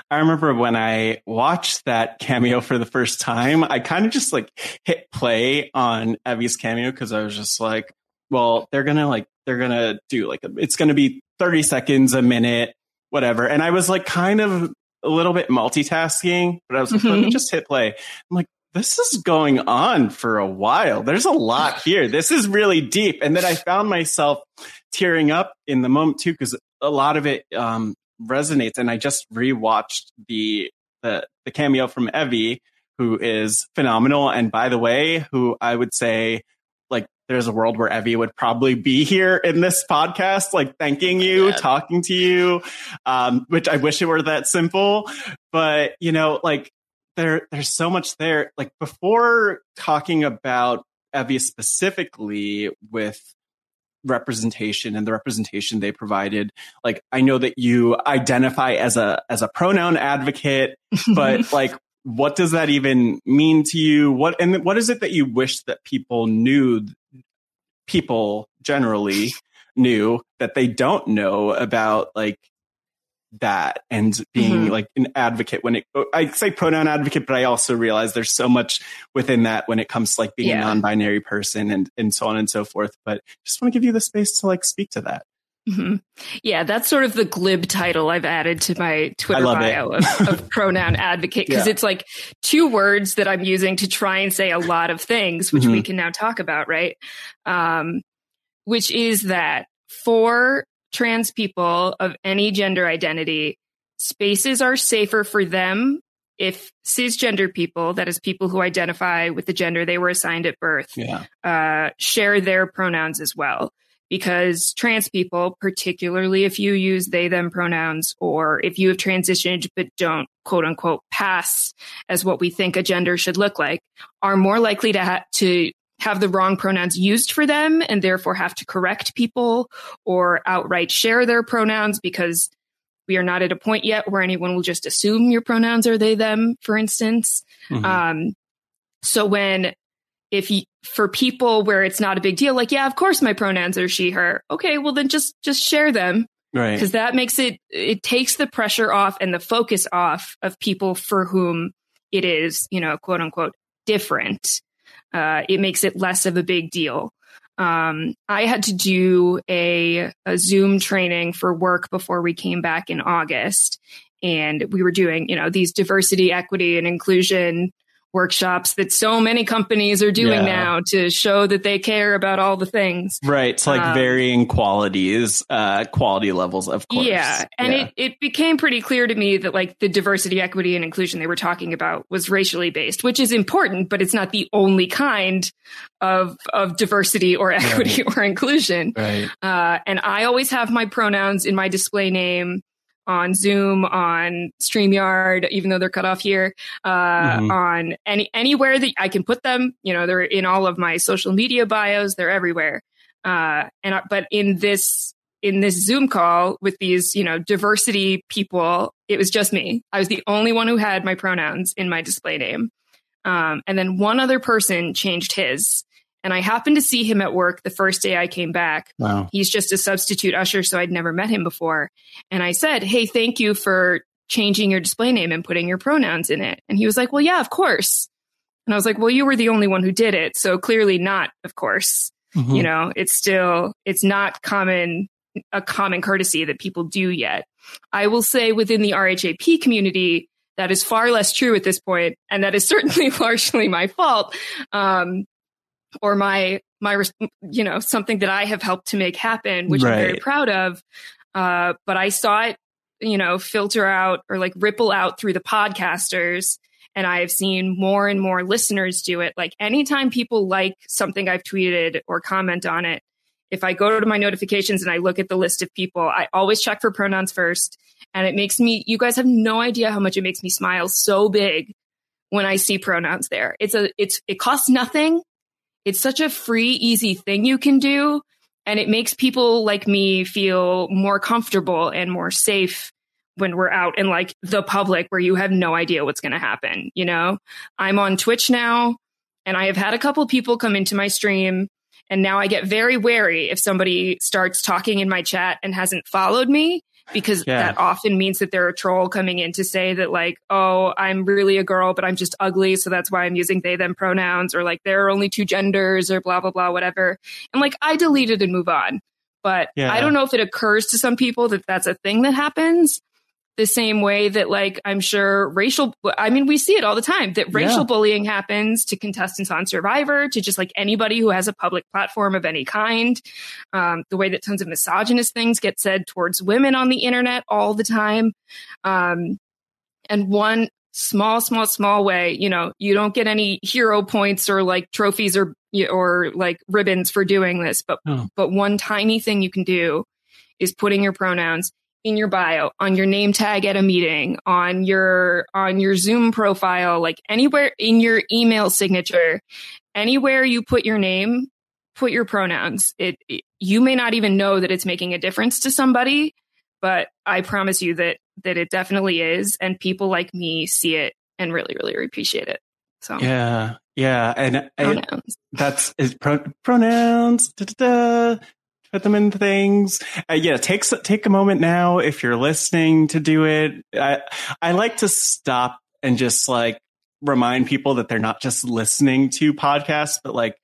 Speaker 2: I remember when I watched that cameo for the first time, I kind of just like hit play on Evvie's cameo because I was just like, well, they're gonna like they're gonna do like a, it's gonna be 30 seconds a minute, whatever. And I was like kind of a little bit multitasking, but I was like, let me mm-hmm. just hit play. I'm like, this is going on for a while. There's a lot here. This is really deep. And then I found myself tearing up in the moment too, because a lot of it um, resonates. And I just rewatched the, the, the cameo from Evvie, who is phenomenal. And by the way, who I would say there's a world where Evvie would probably be here in this podcast, like thanking you, yeah. talking to you, um, which I wish it were that simple. But, you know, like there, there's so much there. Like before talking about Evvie specifically with representation and the representation they provided like i know that you identify as a as a pronoun advocate but like what does that even mean to you? What and what is it that you wish that people knew? People generally knew that they don't know about like that and being mm-hmm. like an advocate when it I say pronoun advocate, but I also realize there's so much within that when it comes to like being yeah. a non-binary person and and so on and so forth. But just want to give you the space to like speak to that.
Speaker 3: Mm-hmm. Yeah, that's sort of the glib title I've added to my Twitter bio of, of, pronoun advocate because yeah. it's like two words that I'm using to try and say a lot of things, which mm-hmm. we can now talk about, right? Um, which is that for trans people of any gender identity, spaces are safer for them if cisgender people, that is people who identify with the gender they were assigned at birth, yeah. uh, share their pronouns as well because trans people, particularly if you use they, them pronouns, or if you have transitioned but don't quote unquote pass as what we think a gender should look like, are more likely to, ha- to have the wrong pronouns used for them and therefore have to correct people or outright share their pronouns because we are not at a point yet where anyone will just assume your pronouns are they, them, for instance. Mm-hmm. Um, so when if you, for people where it's not a big deal, like, yeah, of course my pronouns are she, her. Okay. Well, then just, just share them.
Speaker 2: Right.
Speaker 3: Cause that makes it, it takes the pressure off and the focus off of people for whom it is, you know, quote unquote different. Uh, it makes it less of a big deal. Um, I had to do a, a Zoom training for work before we came back in August. And we were doing, you know, these diversity, equity, and inclusion workshops that so many companies are doing yeah. now to show that they care about all the things.
Speaker 2: Right. It's like um, varying qualities, uh, quality levels, of course.
Speaker 3: Yeah. And yeah. It, it became pretty clear to me that like the diversity, equity, and inclusion they were talking about was racially based, which is important, but it's not the only kind of, of diversity or equity right. or inclusion.
Speaker 2: Right.
Speaker 3: Uh, and I always have my pronouns in my display name on Zoom, on StreamYard, even though they're cut off here, uh, mm-hmm. on any anywhere that I can put them. You know, they're in all of my social media bios. They're everywhere. Uh, and but in this in this Zoom call with these, you know, diversity people, it was just me. I was the only one who had my pronouns in my display name. Um, and then one other person changed his. And I happened to see him at work the first day I came back.
Speaker 2: Wow.
Speaker 3: He's just a substitute usher, so I'd never met him before. And I said, Hey, thank you for changing your display name and putting your pronouns in it. And he was like, Well, yeah, of course. And I was like, Well, you were the only one who did it. So clearly not, of course. Mm-hmm. You know, it's still, it's not common, a common courtesy that people do yet. I will say within the RHAP community, that is far less true at this point, and that is certainly largely my fault. Um, or my my you know something that I have helped to make happen, which right. I'm very proud of. Uh, but I saw it, you know, filter out or like ripple out through the podcasters. And I have seen more and more listeners do it. Like anytime people like something I've tweeted or comment on it, if I go to my notifications and I look at the list of people, I always check for pronouns first. And it makes me, you guys have no idea how much it makes me smile so big when I see pronouns there. It's a, it's, it costs nothing. It's such a free, easy thing you can do. And it makes people like me feel more comfortable and more safe when we're out in like the public where you have no idea what's going to happen. You know, I'm on Twitch now and I have had a couple people come into my stream and now I get very wary if somebody starts talking in my chat and hasn't followed me because yeah. that often means that they're a troll coming in to say that like, oh, I'm really a girl, but I'm just ugly. So that's why I'm using they, them pronouns or like there are only two genders or blah, blah, blah, whatever. And like I delete it and move on. But yeah. I don't know if it occurs to some people that that's a thing that happens. The same way that like I'm sure racial I mean we see it all the time that racial yeah. bullying happens to contestants on Survivor to just like anybody who has a public platform of any kind um, the way that tons of misogynist things get said towards women on the internet all the time um, and one small small small way you know you don't get any hero points or like trophies or or like ribbons for doing this but oh. but one tiny thing you can do is putting your pronouns in your bio, on your name tag at a meeting, on your on your Zoom profile, like anywhere in your email signature, anywhere you put your name, put your pronouns. It, it you may not even know that it's making a difference to somebody, but I promise you that that it definitely is and people like me see it and really really appreciate it. So
Speaker 2: Yeah. Yeah, and pronouns. I, that's is pro, pronouns. Da, da, da put them in things. Uh, yeah, take take a moment now if you're listening to do it. I I like to stop and just like remind people that they're not just listening to podcasts, but like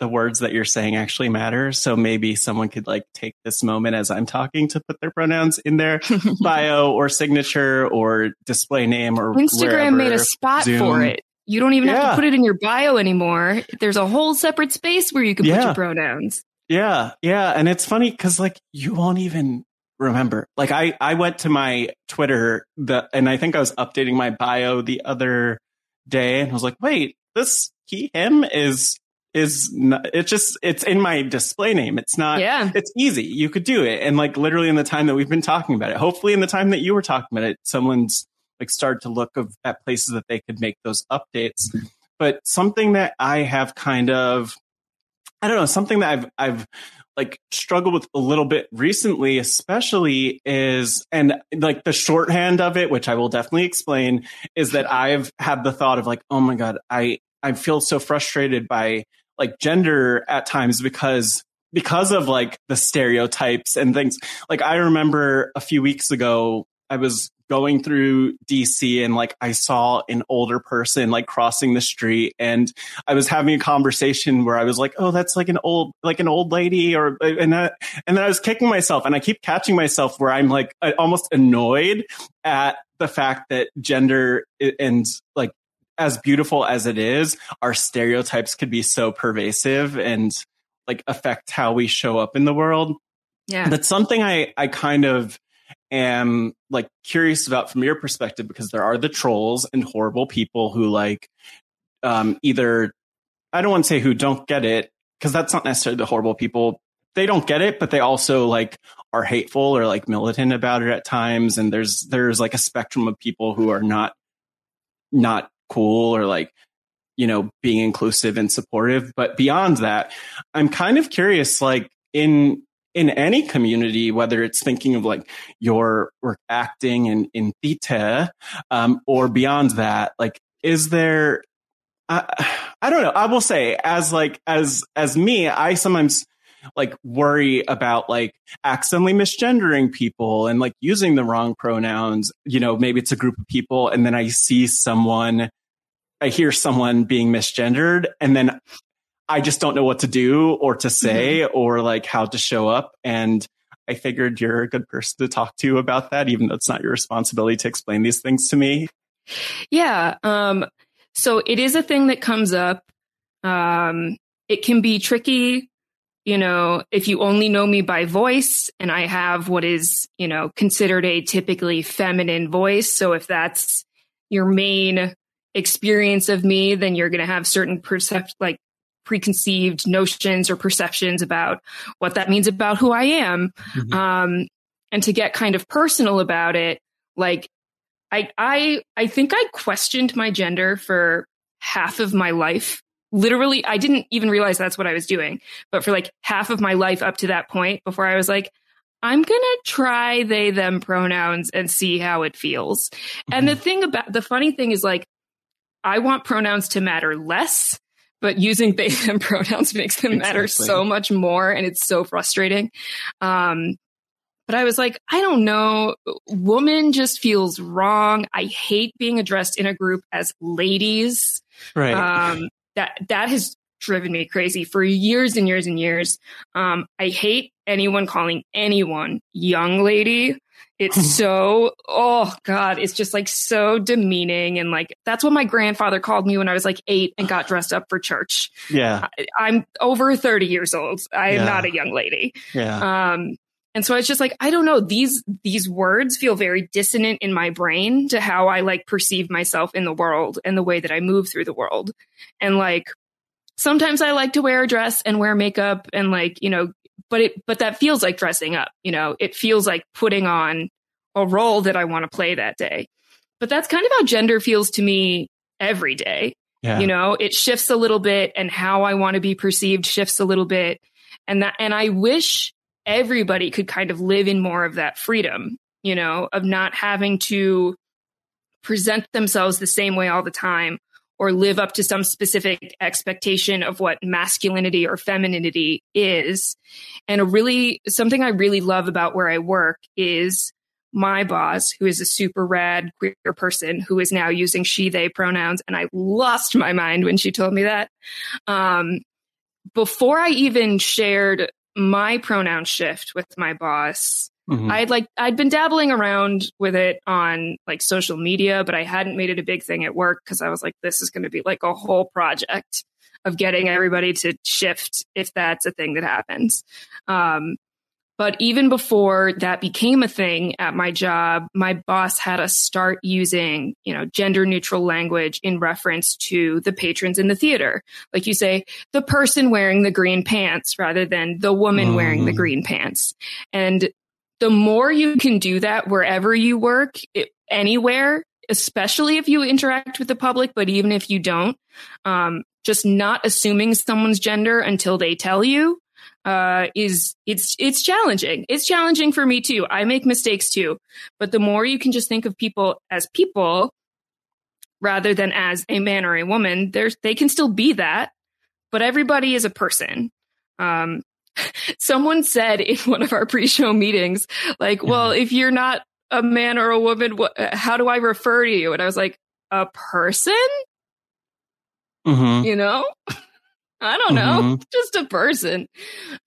Speaker 2: the words that you're saying actually matter. So maybe someone could like take this moment as I'm talking to put their pronouns in their bio or signature or display name or
Speaker 3: Instagram
Speaker 2: wherever.
Speaker 3: made a spot Zoom. for it. You don't even yeah. have to put it in your bio anymore. There's a whole separate space where you can yeah. put your pronouns.
Speaker 2: Yeah, yeah, and it's funny because like you won't even remember. Like I I went to my Twitter the and I think I was updating my bio the other day and I was like, wait, this he him is is not, it's just it's in my display name. It's not.
Speaker 3: Yeah,
Speaker 2: it's easy. You could do it, and like literally in the time that we've been talking about it. Hopefully, in the time that you were talking about it, someone's like started to look of, at places that they could make those updates. But something that I have kind of I don't know, something that I've, I've like struggled with a little bit recently, especially is, and like the shorthand of it, which I will definitely explain, is that I've had the thought of like, oh my God, I, I feel so frustrated by like gender at times because because of like the stereotypes and things. Like I remember a few weeks ago, I was going through DC and like I saw an older person like crossing the street and I was having a conversation where I was like, "Oh, that's like an old like an old lady," or and that, and then I was kicking myself and I keep catching myself where I'm like almost annoyed at the fact that gender and like as beautiful as it is, our stereotypes could be so pervasive and like affect how we show up in the world.
Speaker 3: Yeah.
Speaker 2: That's something I I kind of am like curious about from your perspective because there are the trolls and horrible people who like um either I don't want to say who don't get it because that's not necessarily the horrible people. They don't get it, but they also like are hateful or like militant about it at times. And there's there's like a spectrum of people who are not not cool or like you know being inclusive and supportive. But beyond that, I'm kind of curious, like in in any community, whether it's thinking of like your work acting in, in theater, um, or beyond that, like, is there, I, I don't know. I will say as like, as, as me, I sometimes like worry about like accidentally misgendering people and like using the wrong pronouns. You know, maybe it's a group of people and then I see someone I hear someone being misgendered and then I just don't know what to do or to say mm-hmm. or like how to show up. And I figured you're a good person to talk to about that, even though it's not your responsibility to explain these things to me.
Speaker 3: Yeah. Um, so it is a thing that comes up. Um, it can be tricky, you know, if you only know me by voice and I have what is, you know, considered a typically feminine voice. So if that's your main experience of me, then you're going to have certain percept like preconceived notions or perceptions about what that means about who I am. Mm-hmm. Um, and to get kind of personal about it, like I, I, I think I questioned my gender for half of my life. Literally, I didn't even realize that's what I was doing, but for like half of my life up to that point before I was like, I'm going to try they, them pronouns and see how it feels. Mm-hmm. And the mm-hmm. thing about the funny thing is like, I want pronouns to matter less but using they them pronouns makes them exactly. matter so much more and it's so frustrating. Um, but i was like i don't know. Woman just feels wrong. I hate being addressed in a group as ladies.
Speaker 2: Right.
Speaker 3: Um, that that has driven me crazy for years and years and years. Um, i hate anyone calling anyone young lady It's so, oh God, it's just like so demeaning. And like, that's what my grandfather called me when I was like eight and got dressed up for church.
Speaker 2: Yeah.
Speaker 3: I, am over 30 years old. I am
Speaker 2: Yeah.
Speaker 3: not a young lady.
Speaker 2: Yeah.
Speaker 3: Um, and so it's just like, I don't know, these, these words feel very dissonant in my brain to how I like perceive myself in the world and the way that I move through the world. And like, sometimes I like to wear a dress and wear makeup and like, you know, but it, but that feels like dressing up, you know, it feels like putting on a role that I want to play that day. But that's kind of how gender feels to me every day.
Speaker 2: Yeah.
Speaker 3: You know, it shifts a little bit and how I want to be perceived shifts a little bit. And that, and I wish everybody could kind of live in more of that freedom, you know, of not having to present themselves the same way all the time or live up to some specific expectation of what masculinity or femininity is. And a really, something I really love about where I work is my boss, who is a super rad queer person who is now using she, they pronouns. And I lost my mind when she told me that. Um, before I even shared my pronoun shift with my boss,
Speaker 2: Mhm.
Speaker 3: I'd like I'd been dabbling around with it on like social media, but I hadn't made it a big thing at work because I was like, this is going to be like a whole project of getting everybody to shift if that's a thing that happens. Um, but even before that became a thing at my job, my boss had us start using, you know, gender neutral language in reference to the patrons in the theater. Like you say, the person wearing the green pants rather than the woman wearing the
Speaker 2: Mm.
Speaker 3: green pants. And the more you can do that wherever you work, it, anywhere, especially if you interact with the public, but even if you don't, um, just not assuming someone's gender until they tell you uh, is it's it's challenging. It's challenging for me too. I make mistakes too, but the more you can just think of people as people rather than as a man or a woman, they can still be that, but everybody is a person. Um, someone said in one of our pre-show meetings, like, "Well, if you're not a man or a woman, what, how do I refer to you?" And I was like, "A person."
Speaker 2: Mhm.
Speaker 3: you know i don't know
Speaker 2: Mhm.
Speaker 3: just a person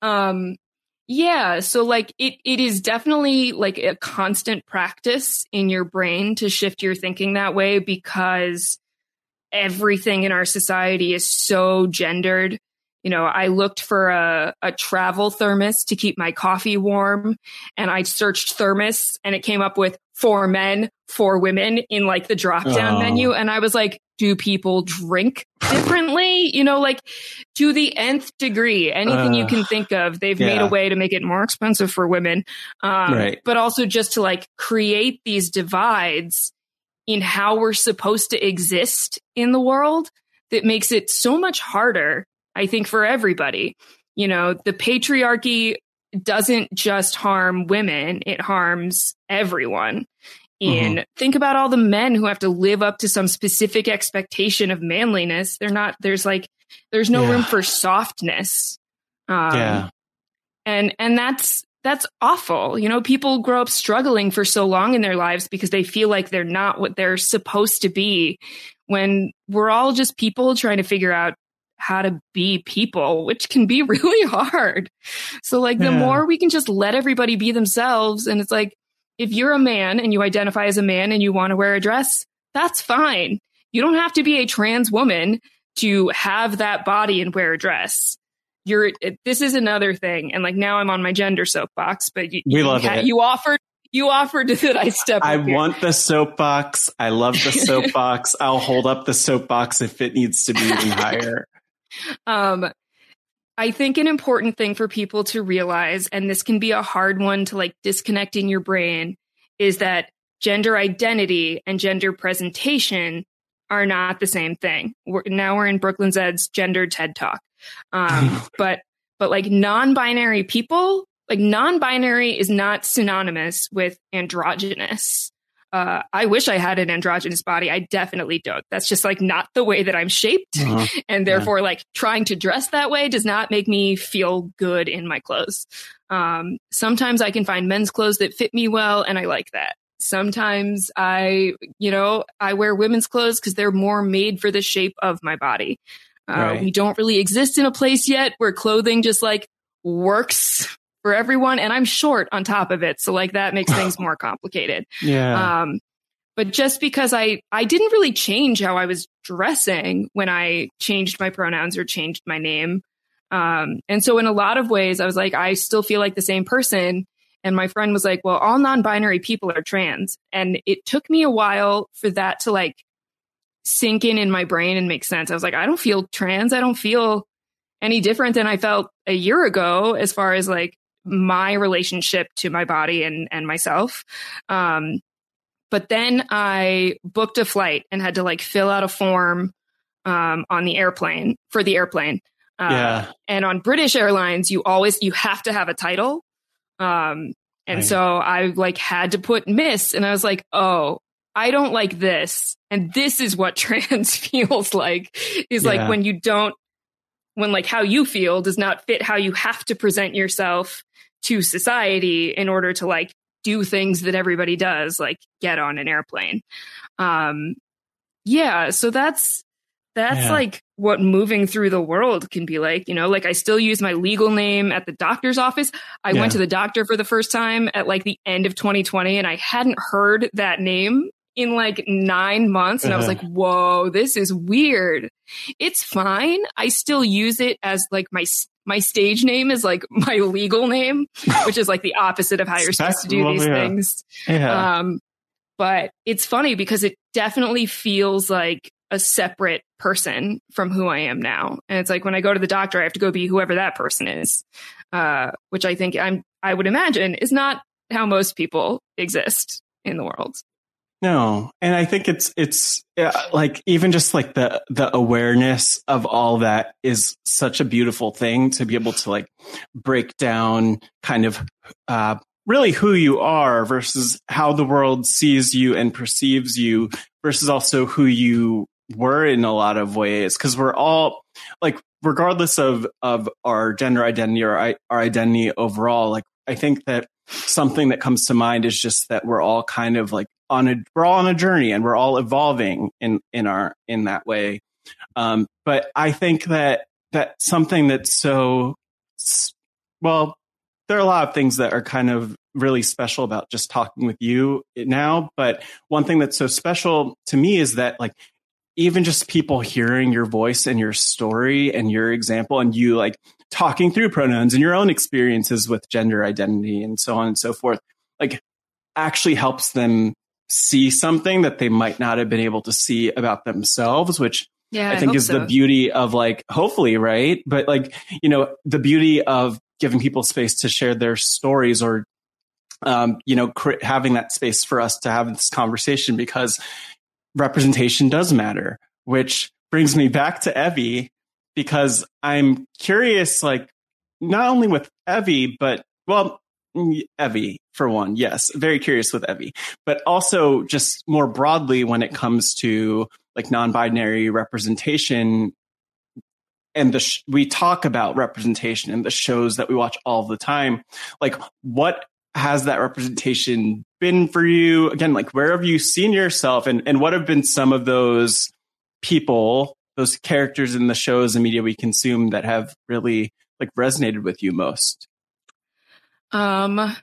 Speaker 3: um yeah so like it it is definitely like a constant practice in your brain to shift your thinking that way because everything in our society is so gendered you know i looked for a, a travel thermos to keep my coffee warm and i searched thermos and it came up with for men for women in like the drop down
Speaker 2: Oh.
Speaker 3: menu and i was like do people drink differently you know like to the nth degree anything you can think of they've made a way to make it more expensive for women um,
Speaker 2: Right.
Speaker 3: but also just to like create these divides in how we're supposed to exist in the world that makes it so much harder i think for everybody. You know the patriarchy doesn't just harm women it harms everyone. And think about all the men who have to live up to some specific expectation of manliness. They're not there's like there's no
Speaker 2: Yeah.
Speaker 3: room for softness. Um,
Speaker 2: yeah.
Speaker 3: and and that's that's awful. You know people grow up struggling for so long in their lives because they feel like they're not what they're supposed to be when we're all just people trying to figure out how to be people which can be really hard so like the
Speaker 2: Yeah.
Speaker 3: more we can just let everybody be themselves and it's like if you're a man and you identify as a man and you want to wear a dress that's fine you don't have to be a trans woman to have that body and wear a dress you're it- this is another thing and like now i'm on my gender soapbox but you,
Speaker 2: We
Speaker 3: you,
Speaker 2: love
Speaker 3: ca-
Speaker 2: it.
Speaker 3: you offered you offered that i step
Speaker 2: I
Speaker 3: here.
Speaker 2: want the soapbox. I love the soapbox. I'll hold up the soapbox if it needs to be even higher.
Speaker 3: Um i think an important thing for people to realize and this can be a hard one to like disconnect in your brain is that gender identity and gender presentation are not the same thing. We're, now we're in brööklyn zed's gender ted talk. Um but but like non-binary people like non-binary is not synonymous with androgynous uh, I wish I had an androgynous body. I definitely don't. That's just like not the way that I'm shaped
Speaker 2: Uh-huh.
Speaker 3: and therefore like trying to dress that way does not make me feel good in my clothes um, sometimes i can find men's clothes that fit me well and i like that sometimes i you know i wear women's clothes because they're more made for the shape of my body uh,
Speaker 2: Right.
Speaker 3: we don't really exist in a place yet where clothing just like works for everyone. And I'm short on top of it. So like that makes things more complicated.
Speaker 2: Yeah.
Speaker 3: Um, but just because I, I didn't really change how I was dressing when I changed my pronouns or changed my name. Um, and so in a lot of ways, I was like, I still feel like the same person. And my friend was like, well, all non binary people are trans. And it took me a while for that to like sink in in my brain and make sense. I was like, I don't feel trans. I don't feel any different than I felt a year ago as far as like my relationship to my body and, and myself. Um, but then I booked a flight and had to like fill out a form um, on the airplane for the airplane. Uh,
Speaker 2: yeah.
Speaker 3: And on British Airlines, you always you have to have a title. Um, and
Speaker 2: Right.
Speaker 3: so I like had to put Miss, and I was like, oh, I don't like this, and this is what trans feels like. Is
Speaker 2: Yeah.
Speaker 3: like when you don't, when like how you feel does not fit how you have to present yourself to society in order to like do things that everybody does, like get on an airplane. Um, yeah, so that's that's
Speaker 2: Yeah.
Speaker 3: like what moving through the world can be like. You know, like I still use my legal name at the doctor's office. I
Speaker 2: Yeah.
Speaker 3: went to the doctor for the first time at like the end of 2020, and I hadn't heard that name in like nine months, and I was
Speaker 2: Uh-huh.
Speaker 3: like, "Whoa, this is weird." It's fine. I still use it as like my my stage name is like my legal name, which is like the opposite of how you're supposed to do these
Speaker 2: yeah.
Speaker 3: things.
Speaker 2: Yeah.
Speaker 3: Um, but it's funny because it definitely feels like a separate person from who I am now. And it's like when I go to the doctor, I have to go be whoever that person is, uh, which I think I'm, I would imagine is not how most people exist in the world.
Speaker 2: No, and I think it's it's uh, like even just like the the awareness of all that is such a beautiful thing to be able to like break down kind of uh really who you are versus how the world sees you and perceives you versus also who you were in a lot of ways. Because we're all like regardless of of our gender identity or our identity overall like i think that something that comes to mind is just that we're all kind of like on a we're all on a journey and we're all evolving in in our in that way. Um but i think that that something that's so well there are a lot of things that are kind of really special about just talking with you now but one thing that's so special to me is that like even just people hearing your voice and your story and your example and you like talking through pronouns and your own experiences with gender identity and so on and so forth like actually helps them see something that they might not have been able to see about themselves which
Speaker 3: Yeah,
Speaker 2: I think
Speaker 3: hope
Speaker 2: is the beauty of like hopefully right? But like you know the beauty of giving people space to share their stories or um, you know cr- having that space for us to have this conversation because representation does matter which brings me back to Evvie because I'm curious like not only with Evvie but well Evvie for one yes very curious with Evvie. But also just more broadly when it comes to like non-binary representation and the sh- we talk about representation in the shows that we watch all the time. Like what has that representation been for you? Again like where have you seen yourself and and what have been some of those people those characters in the shows and media we consume that have really like resonated with you most
Speaker 3: Um,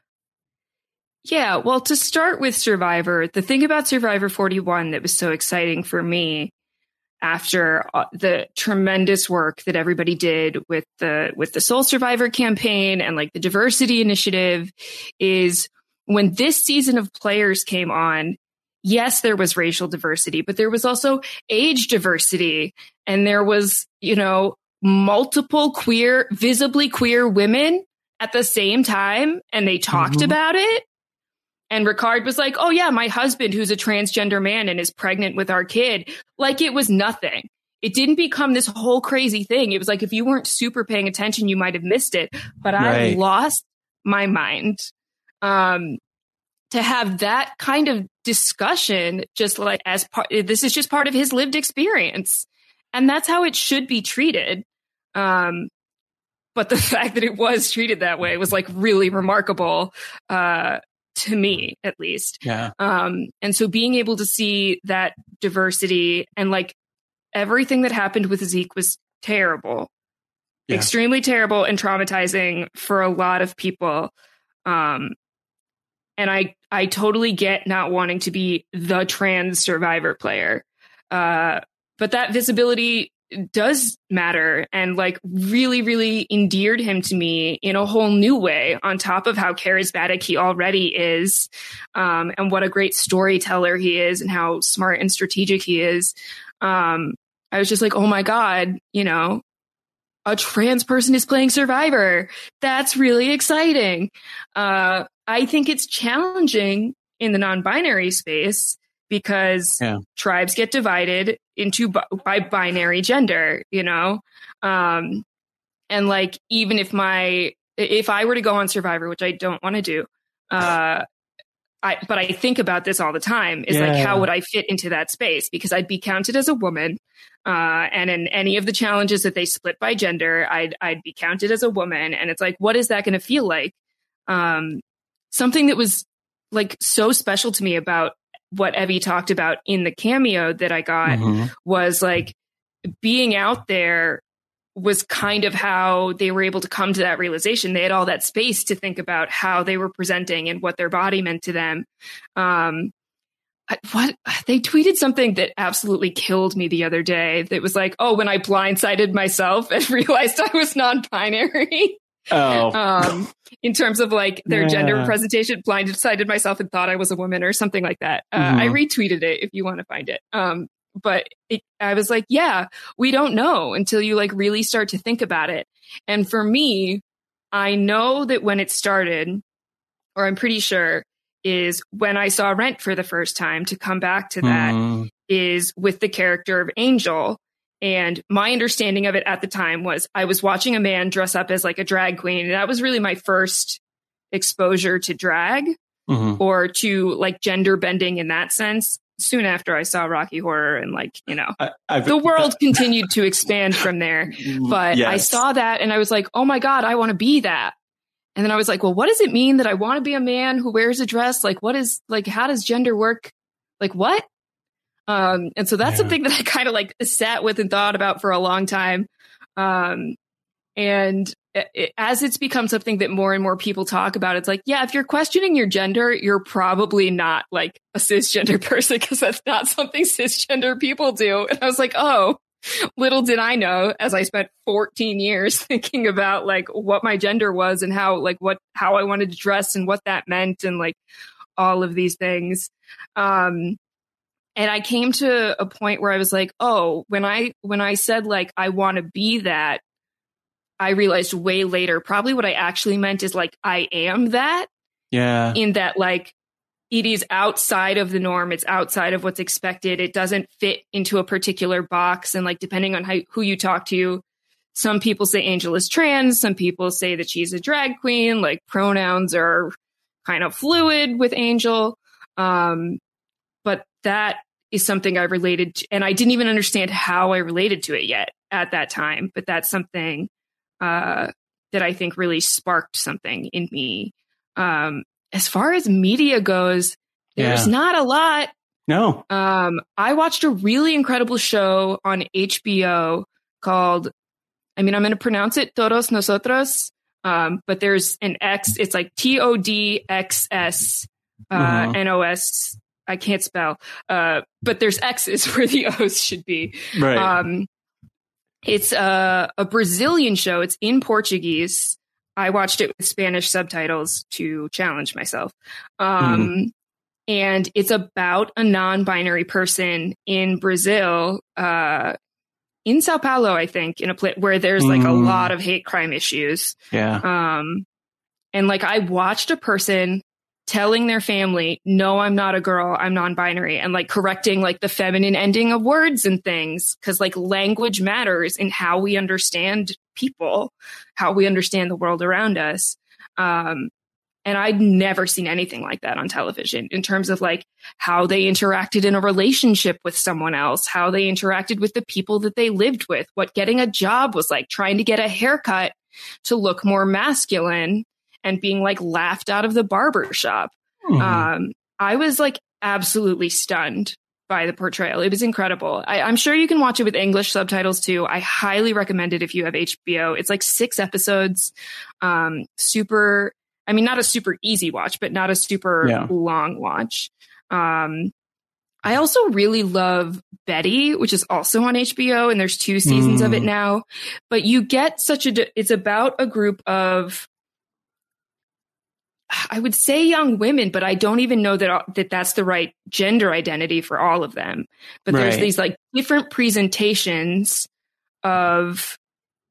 Speaker 3: yeah, well, to start with Survivor, the thing about Survivor 41 that was so exciting for me after uh, the tremendous work that everybody did with the with the Soul Survivor campaign and like the diversity initiative is when this season of players came on, yes, there was racial diversity, but there was also age diversity. And there was, you know, multiple queer, visibly queer women at the same time and they talked
Speaker 2: Mhm.
Speaker 3: about it. And Ricard was like, Oh yeah, my husband who's a transgender man and is pregnant with our kid. Like it was nothing. It didn't become this whole crazy thing. It was like if you weren't super paying attention, you might have missed it. But I lost my mind. Um to have that kind of discussion just like as part this is just part of his lived experience. And that's how it should be treated. Um but the fact that it was treated that way was like really remarkable uh to me at least
Speaker 2: yeah
Speaker 3: um and so being able to see that diversity and like everything that happened with zeke was terrible yeah. extremely terrible and traumatizing for a lot of people. Um, and I I totally get not wanting to be the trans survivor player. Uh, but that visibility does matter and like really really endeared him to me in a whole new way on top of how charismatic he already is um, and what a great storyteller he is and how smart and strategic he is. Um, i was just like oh my god you know a trans person is playing survivor. That's really exciting. Uh, I think it's challenging in the non-binary space because yeah. tribes get divided into by binary gender, you know? Um, and like, even if my, if I were to go on Survivor, which I don't want to do, uh, I, but I think about this all the time is yeah. like, how would I fit into that space? Because I'd be counted as a woman. Uh, and in any of the challenges that they split by gender, I'd, I'd be counted as a woman. And it's like, what is that going to feel like? Um, something that was like so special to me about what Evvie talked about in the cameo that I got mm-hmm. was like being out there was kind of how they were able to come to that realization. They had all that space to think about how they were presenting and what their body meant to them. Um, what they tweeted something that absolutely killed me the other day. That was like, "Oh, when I blindsided myself and realized I was non-binary."
Speaker 2: Oh.
Speaker 3: Um, in terms of like their yeah. gender representation, blindsided myself and thought I was a woman or something like that. Uh, mm-hmm. I retweeted it if you want to find it. Um, but it, I was like, yeah, we don't know until you like really start to think about it. And for me, I know that when it started, or I'm pretty sure, is when I saw Rent for the first time to come back to that mm. is with the character of Angel and my understanding of it at the time was I was watching a man dress up as like a drag queen. And that was really my first exposure to drag mm-hmm. or to like gender bending in that sense. Soon after I saw Rocky Horror and like, you know, I, the world continued to expand from there. But yes. I saw that and I was like, oh my God, I want to be that. And then I was like, well, what does it mean that I want to be a man who wears a dress? Like, what is like, how does gender work? Like, what? Um, and so that's yeah. something that I kind of like sat with and thought about for a long time. Um, and it, as it's become something that more and more people talk about, it's like, yeah, if you're questioning your gender, you're probably not like a cisgender person because that's not something cisgender people do. And I was like, oh, little did I know as I spent 14 years thinking about like what my gender was and how like what how I wanted to dress and what that meant and like all of these things. Um and i came to a point where i was like oh when i when i said like i want to be that i realized way later probably what i actually meant is like i am that
Speaker 2: yeah.
Speaker 3: in that like it is outside of the norm. It's outside of what's expected. It doesn't fit into a particular box. And like depending on how, who you talk to some people say angel is trans. Some people say that she's a drag queen. Like pronouns are kind of fluid with angel. Um but that is something I related to, and I didn't even understand how I related to it yet at that time. But that's something uh, that I think really sparked something in me. Um, as far as media goes, there's yeah. not a lot.
Speaker 2: No.
Speaker 3: Um, I watched a really incredible show on HBO called, I mean, I'm going to pronounce it Todos Nosotros, um, but there's an X, it's like T O D X S uh, uh-huh. N O S I can't spell, uh, but there's X's where the O's should be.
Speaker 2: Right.
Speaker 3: Um, it's a, a Brazilian show. It's in Portuguese. I watched it with Spanish subtitles to challenge myself. Um, mm And it's about a non binary person in Brazil, uh, in Sao Paulo, I think, in a place where there's like mm. a lot of hate crime issues.
Speaker 2: Yeah.
Speaker 3: Um, and like I watched a person telling their family, no, I'm not a girl, I'm non binary, and like correcting like the feminine ending of words and things. Cause like language matters in how we understand people, how we understand the world around us. Um, and I'd never seen anything like that on television in terms of like how they interacted in a relationship with someone else, how they interacted with the people that they lived with, what getting a job was like, trying to get a haircut to look more masculine and being like laughed out of the barber shop. Mm-hmm. Um, I was like absolutely stunned by the portrayal. It was incredible. I, am sure you can watch it with English subtitles too. I highly recommend it if you have HBO. It's like six episodes. Um, super, I mean, not a super easy watch, but not a super yeah. long watch. Um, I also really love Betty, which is also on HBO, and there's two seasons mm. of it hmm. now. But you get such a, it's about a group of, I would say young women, but I don't even know that that that's the right gender identity for all of them. But right. there's these like different presentations of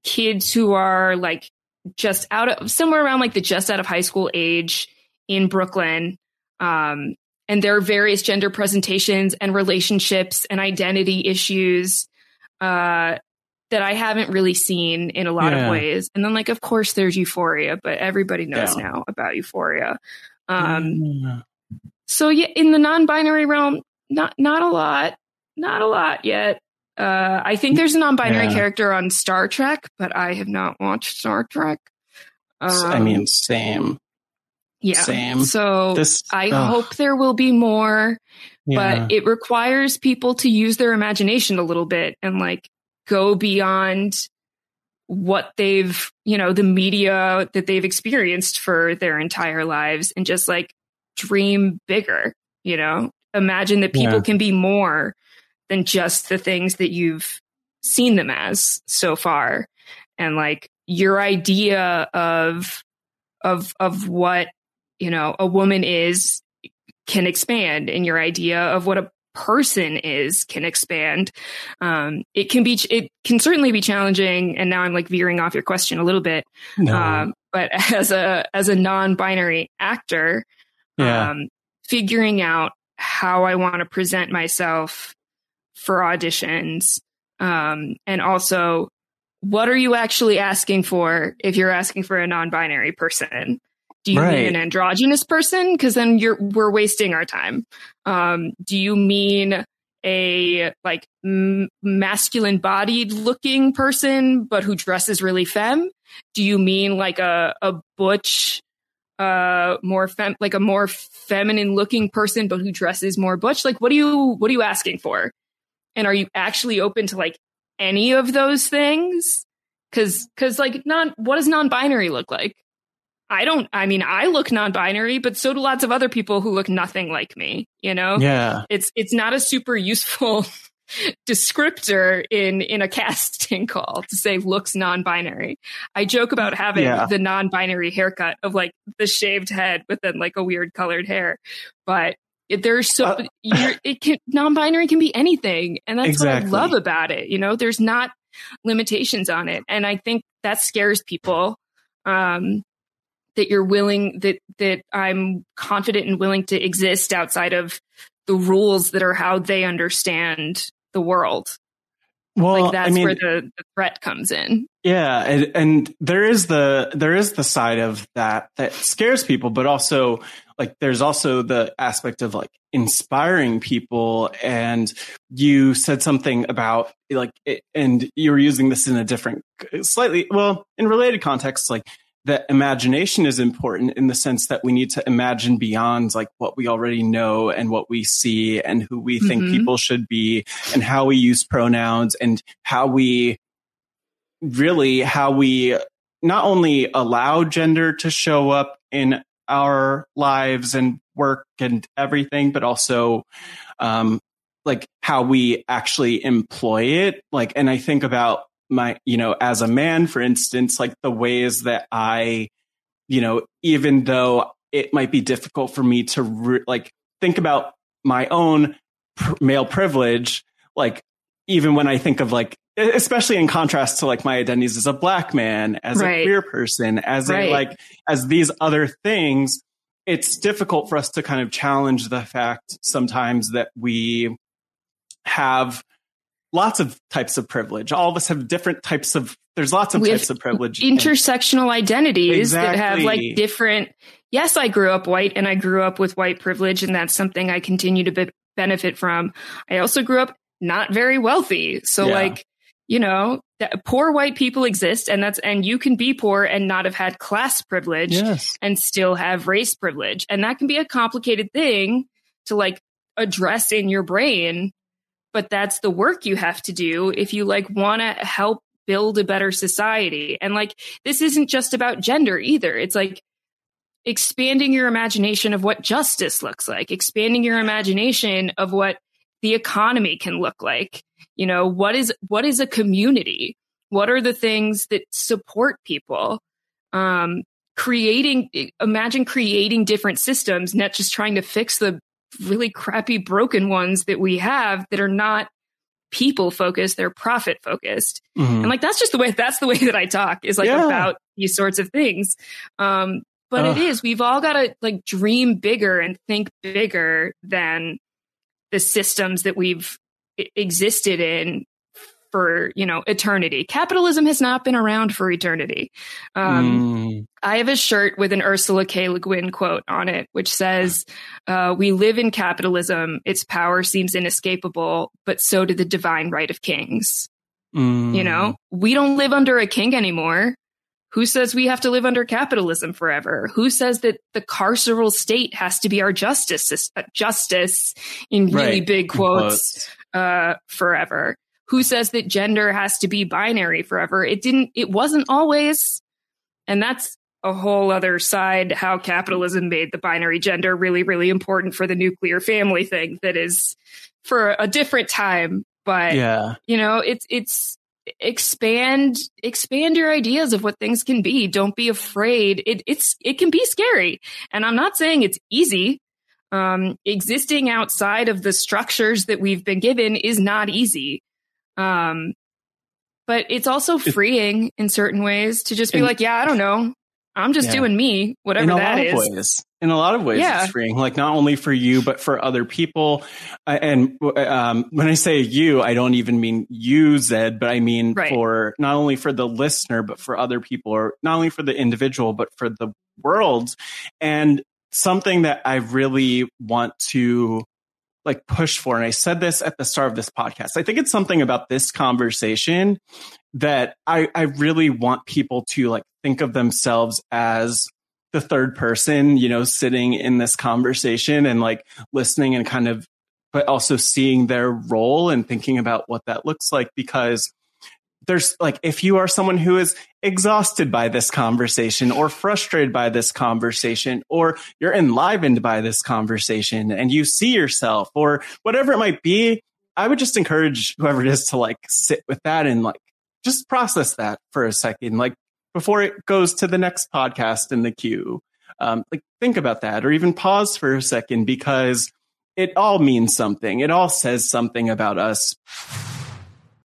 Speaker 3: kids who are like just out of somewhere around like the just out of high school age in Brooklyn. Um, and there are various gender presentations and relationships and identity issues uh, that I haven't really seen in a lot yeah. of ways. And then, like, of course, there's Euphoria, but everybody knows yeah. now about Euphoria. Um, mm. So, yeah, in the non-binary realm, not not a lot, not a lot yet. Uh, I think there's a non-binary yeah. character on Star Trek, but I have not watched Star Trek.
Speaker 2: Um, I mean, same.
Speaker 3: Yeah. Same. So this, I hope there will be more, yeah. but it requires people to use their imagination a little bit and like go beyond what they've, you know, the media that they've experienced for their entire lives and just like dream bigger, you know, imagine that people yeah. can be more than just the things that you've seen them as so far. And like your idea of, of, of what you know, a woman is can expand and your idea of what a person is can expand. Um, it can be, it can certainly be challenging. And now I'm like veering off your question a little bit. No. Um, but as a, as a non-binary actor, yeah. um, figuring out how I want to present myself for auditions. Um, and also what are you actually asking for if you're asking for a non-binary person? Do you right. mean an androgynous person? Because then you're we're wasting our time. Um, do you mean a like m- masculine bodied looking person but who dresses really femme? Do you mean like a a butch uh more fem like a more feminine looking person but who dresses more butch? Like what are you what are you asking for? And are you actually open to like any of those things? Cause cause like non what does non-binary look like? I don't, I mean, I look non-binary, but so do lots of other people who look nothing like me, you know?
Speaker 2: Yeah.
Speaker 3: It's, it's not a super useful descriptor in, in a casting call to say looks non-binary. I joke about having yeah. the non-binary haircut of like the shaved head with then like a weird colored hair, but there's so uh, it can non-binary can be anything and that's exactly. what i love about it you know there's not limitations on it and i think that scares people um that you're willing that that I'm confident and willing to exist outside of the rules that are how they understand the world. Well, like that's I mean, where the, the, threat comes in.
Speaker 2: Yeah, and, and there is the there is the side of that that scares people, but also like there's also the aspect of like inspiring people. And you said something about like, it, and you were using this in a different, slightly well, in related contexts, like that imagination is important in the sense that we need to imagine beyond like what we already know and what we see and who we think mm-hmm. people should be and how we use pronouns and how we really how we not only allow gender to show up in our lives and work and everything, but also um, like how we actually employ it. Like, and I think about my, you know, as a man, for instance, like the ways that I, you know, even though it might be difficult for me to re- like think about my own pr- male privilege, like even when I think of like, especially in contrast to like my identities as a black man, as right. a queer person, as right. a like, as these other things, it's difficult for us to kind of challenge the fact sometimes that we have lots of types of privilege. All of us have different types of, there's lots of types of privilege.
Speaker 3: Intersectional identities exactly. that have like different, yes, I grew up white and I grew up with white privilege and that's something I continue to be- benefit from. I also grew up not very wealthy. So yeah. like, you know, poor white people exist and that's, and you can be poor and not have had class privilege
Speaker 2: yes.
Speaker 3: and still have race privilege. And that can be a complicated thing to like address in your brain, but that's the work you have to do if you like want to help build a better society. And like, this isn't just about gender either. It's like expanding your imagination of what justice looks like, expanding your imagination of what the economy can look like. You know, what is, what is a community? What are the things that support people? Um, creating, imagine creating different systems, not just trying to fix the really crappy broken ones that we have that are not people focused they're profit focused mm-hmm. and like that's just the way that's the way that i talk is like yeah. about these sorts of things um but Ugh. it is we've all got to like dream bigger and think bigger than the systems that we've existed in for you know eternity capitalism has not been around for eternity um, mm. i have a shirt with an ursula k le guin quote on it which says uh, we live in capitalism its power seems inescapable but so do the divine right of kings mm. you know we don't live under a king anymore who says we have to live under capitalism forever? Who says that the carceral state has to be our justice, uh, justice in really right. big quotes, uh, forever? Who says that gender has to be binary forever? It didn't, it wasn't always. And that's a whole other side how capitalism made the binary gender really, really important for the nuclear family thing that is for a different time. But, yeah. you know, it's, it's, expand expand your ideas of what things can be don't be afraid it it's it can be scary and i'm not saying it's easy um existing outside of the structures that we've been given is not easy um but it's also freeing in certain ways to just be like yeah i don't know i'm just yeah. doing me whatever that is
Speaker 2: ways in a lot of ways yeah. it's freeing like not only for you but for other people uh, and um, when i say you i don't even mean you zed but i mean right. for not only for the listener but for other people or not only for the individual but for the world and something that i really want to like push for and i said this at the start of this podcast. I think it's something about this conversation that i i really want people to like think of themselves as the third person, you know, sitting in this conversation and like listening and kind of, but also seeing their role and thinking about what that looks like because there's like, if you are someone who is exhausted by this conversation or frustrated by this conversation, or you're enlivened by this conversation and you see yourself or whatever it might be, I would just encourage whoever it is to like sit with that and like just process that for a second. Like before it goes to the next podcast in the queue. Um, like think about that or even pause for a second because it all means something. It all says something about us.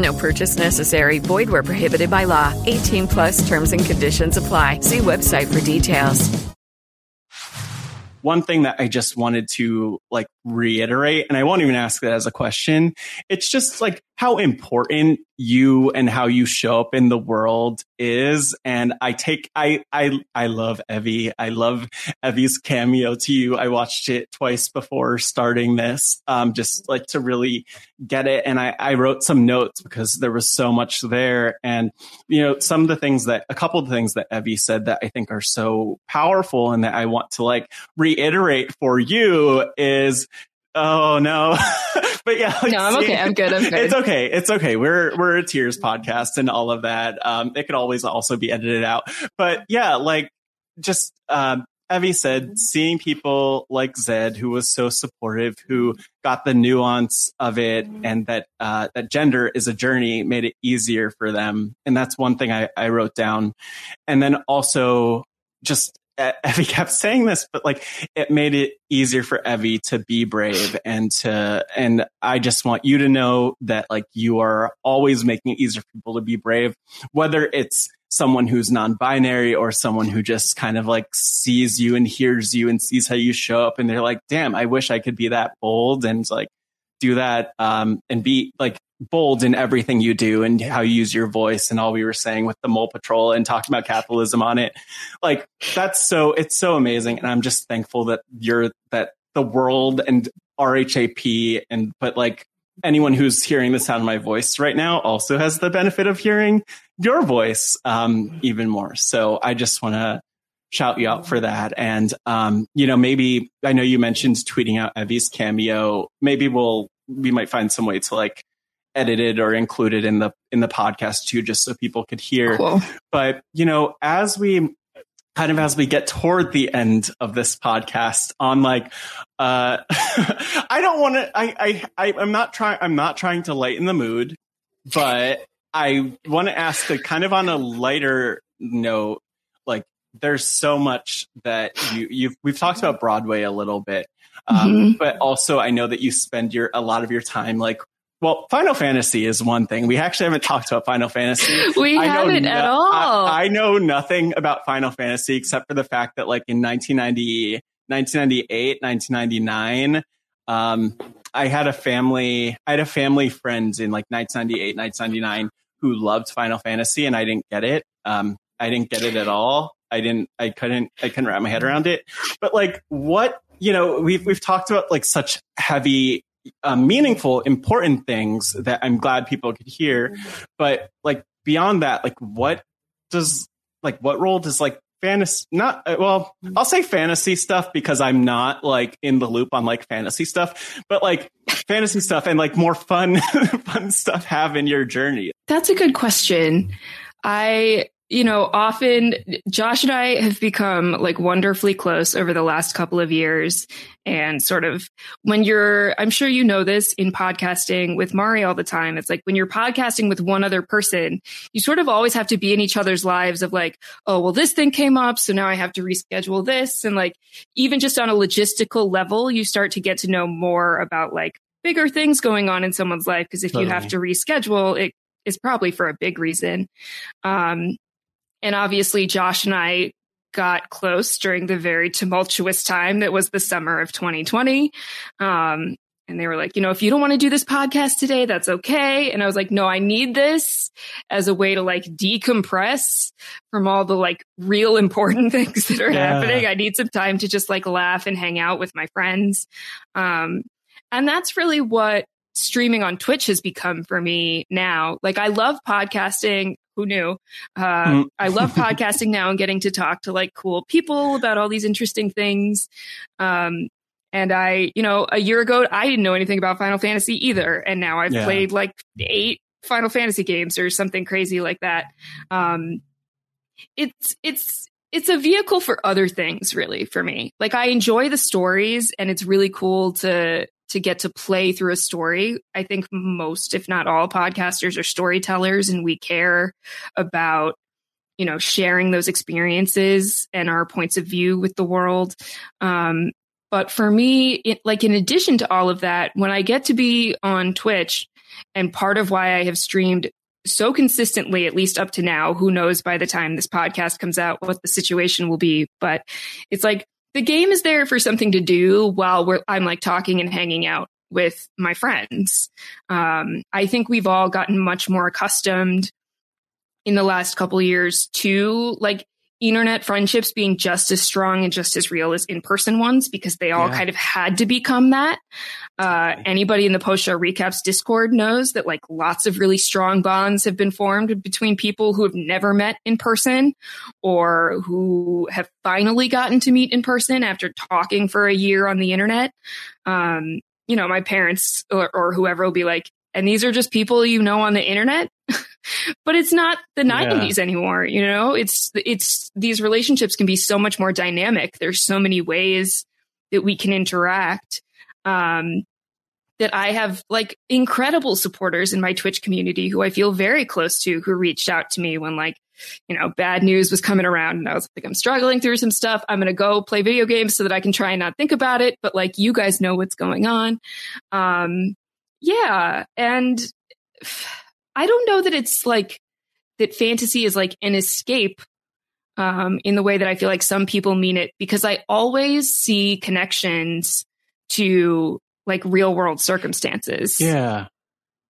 Speaker 6: No purchase necessary. Void where prohibited by law. 18 plus terms and conditions apply. See website for details.
Speaker 2: One thing that I just wanted to like reiterate, and I won't even ask that as a question. It's just like how important you and how you show up in the world is. And I take, I, I, I love Evvie. I love Evvie's cameo to you. I watched it twice before starting this, um, just like to really get it. And I, I wrote some notes because there was so much there. And, you know, some of the things that, a couple of things that Evvie said that I think are so powerful and that I want to like reiterate for you is Oh no. but yeah.
Speaker 3: Like, no, I'm okay. I'm good. I'm good.
Speaker 2: It's okay. It's okay. We're, we're a tears podcast and all of that. Um, it could always also be edited out, but yeah, like just, um, Evvie said, seeing people like Zed, who was so supportive, who got the nuance of it, and that uh, that gender is a journey, made it easier for them. And that's one thing I, I wrote down. And then also just Evvie kept saying this, but like it made it easier for Evvie to be brave and to, and I just want you to know that like you are always making it easier for people to be brave, whether it's someone who's non-binary or someone who just kind of like sees you and hears you and sees how you show up and they're like, damn, I wish I could be that bold and like do that um, and be like bold in everything you do and how you use your voice and all we were saying with the mole patrol and talking about capitalism on it. Like that's so it's so amazing. And i'm just thankful that you're that the world and rhap and but like anyone who's hearing the sound of my voice right now also has the benefit of hearing your voice um, even more. So i just want to shout you out for that. And um, you know maybe i know you mentioned tweeting out evvie's cameo. Maybe we'll we might find some way to like edited or included in the in the podcast too just so people could hear cool. but you know as we kind of as we get toward the end of this podcast on like uh i don't want to I, I i'm not trying i'm not trying to lighten the mood but i want to ask the kind of on a lighter note like there's so much that you you've we've talked about broadway a little bit um, mm-hmm. but also i know that you spend your a lot of your time like well, Final Fantasy is one thing. We actually haven't talked about Final Fantasy.
Speaker 3: We I haven't no, at all.
Speaker 2: I, I, know nothing about Final Fantasy except for the fact that, like, in 1990, 1998, 1999, um, I had a family, I had a family friends in like 1998, 1999 who loved Final Fantasy and I didn't get it. Um, I didn't get it at all. I didn't, I couldn't, I couldn't wrap my head around it. But like, what, you know, we've, we've talked about like such heavy uh, meaningful, important things that I'm glad people could hear. But like beyond that, like what does like what role does like fantasy not uh, well i'll say fantasy stuff because i'm not like in the loop on like fantasy stuff but like fantasy stuff and like more fun fun stuff have in your journey.
Speaker 3: That's a good question. I you know, often Josh and I have become like wonderfully close over the last couple of years. And sort of when you're, I'm sure you know this in podcasting with Mari all the time. It's like when you're podcasting with one other person, you sort of always have to be in each other's lives of like, oh, well, this thing came up. So now I have to reschedule this. And like, even just on a logistical level, you start to get to know more about like bigger things going on in someone's life. Cause if totally. you have to reschedule, it is probably for a big reason. Um, and obviously, Josh and I got close during the very tumultuous time that was the summer of 2020. Um, and they were like, you know, if you don't want to do this podcast today, that's okay. And I was like, no, I need this as a way to like decompress from all the like real important things that are yeah. happening. I need some time to just like laugh and hang out with my friends. Um, and that's really what streaming on Twitch has become for me now. Like I love podcasting who knew? Uh, mm. I love podcasting now and getting to talk to like cool people about all these interesting things. Um, and I, you know, a year ago, I didn't know anything about Final Fantasy either. And now I've yeah. played like eight Final Fantasy games or something crazy like that. Um, it's, it's, it's a vehicle for other things really for me. Like I enjoy the stories and it's really cool to to get to play through a story. I think most, if not all, podcasters are storytellers, and we care about you know sharing those experiences and our points of view with the world. Um, but for me, it, like in addition to all of that, when I get to be on Twitch, and part of why I have streamed so consistently, at least up to now, who knows by the time this podcast comes out what the situation will be, but it's like the game is there for something to do while we're I'm like talking and hanging out with my friends. Um, I think we've all gotten much more accustomed in the last couple years to like internet friendships being just as strong and just as real as in-person ones because they all yeah. kind of had to become that. Uh, anybody in the post show recaps Discord knows that like lots of really strong bonds have been formed between people who have never met in person or who have finally gotten to meet in person after talking for a year on the internet. Um, you know, my parents or, or whoever will be like, and these are just people you know on the internet. But it's not the 90s yeah. anymore, you know? It's it's these relationships can be so much more dynamic. There's so many ways that we can interact. Um that I have like incredible supporters in my Twitch community who I feel very close to who reached out to me when like, you know, bad news was coming around and I was like, I'm struggling through some stuff. I'm going to go play video games so that I can try and not think about it. But like, you guys know what's going on. Um, yeah. And I don't know that it's like that fantasy is like an escape um, in the way that I feel like some people mean it because I always see connections to like real world circumstances.
Speaker 2: Yeah.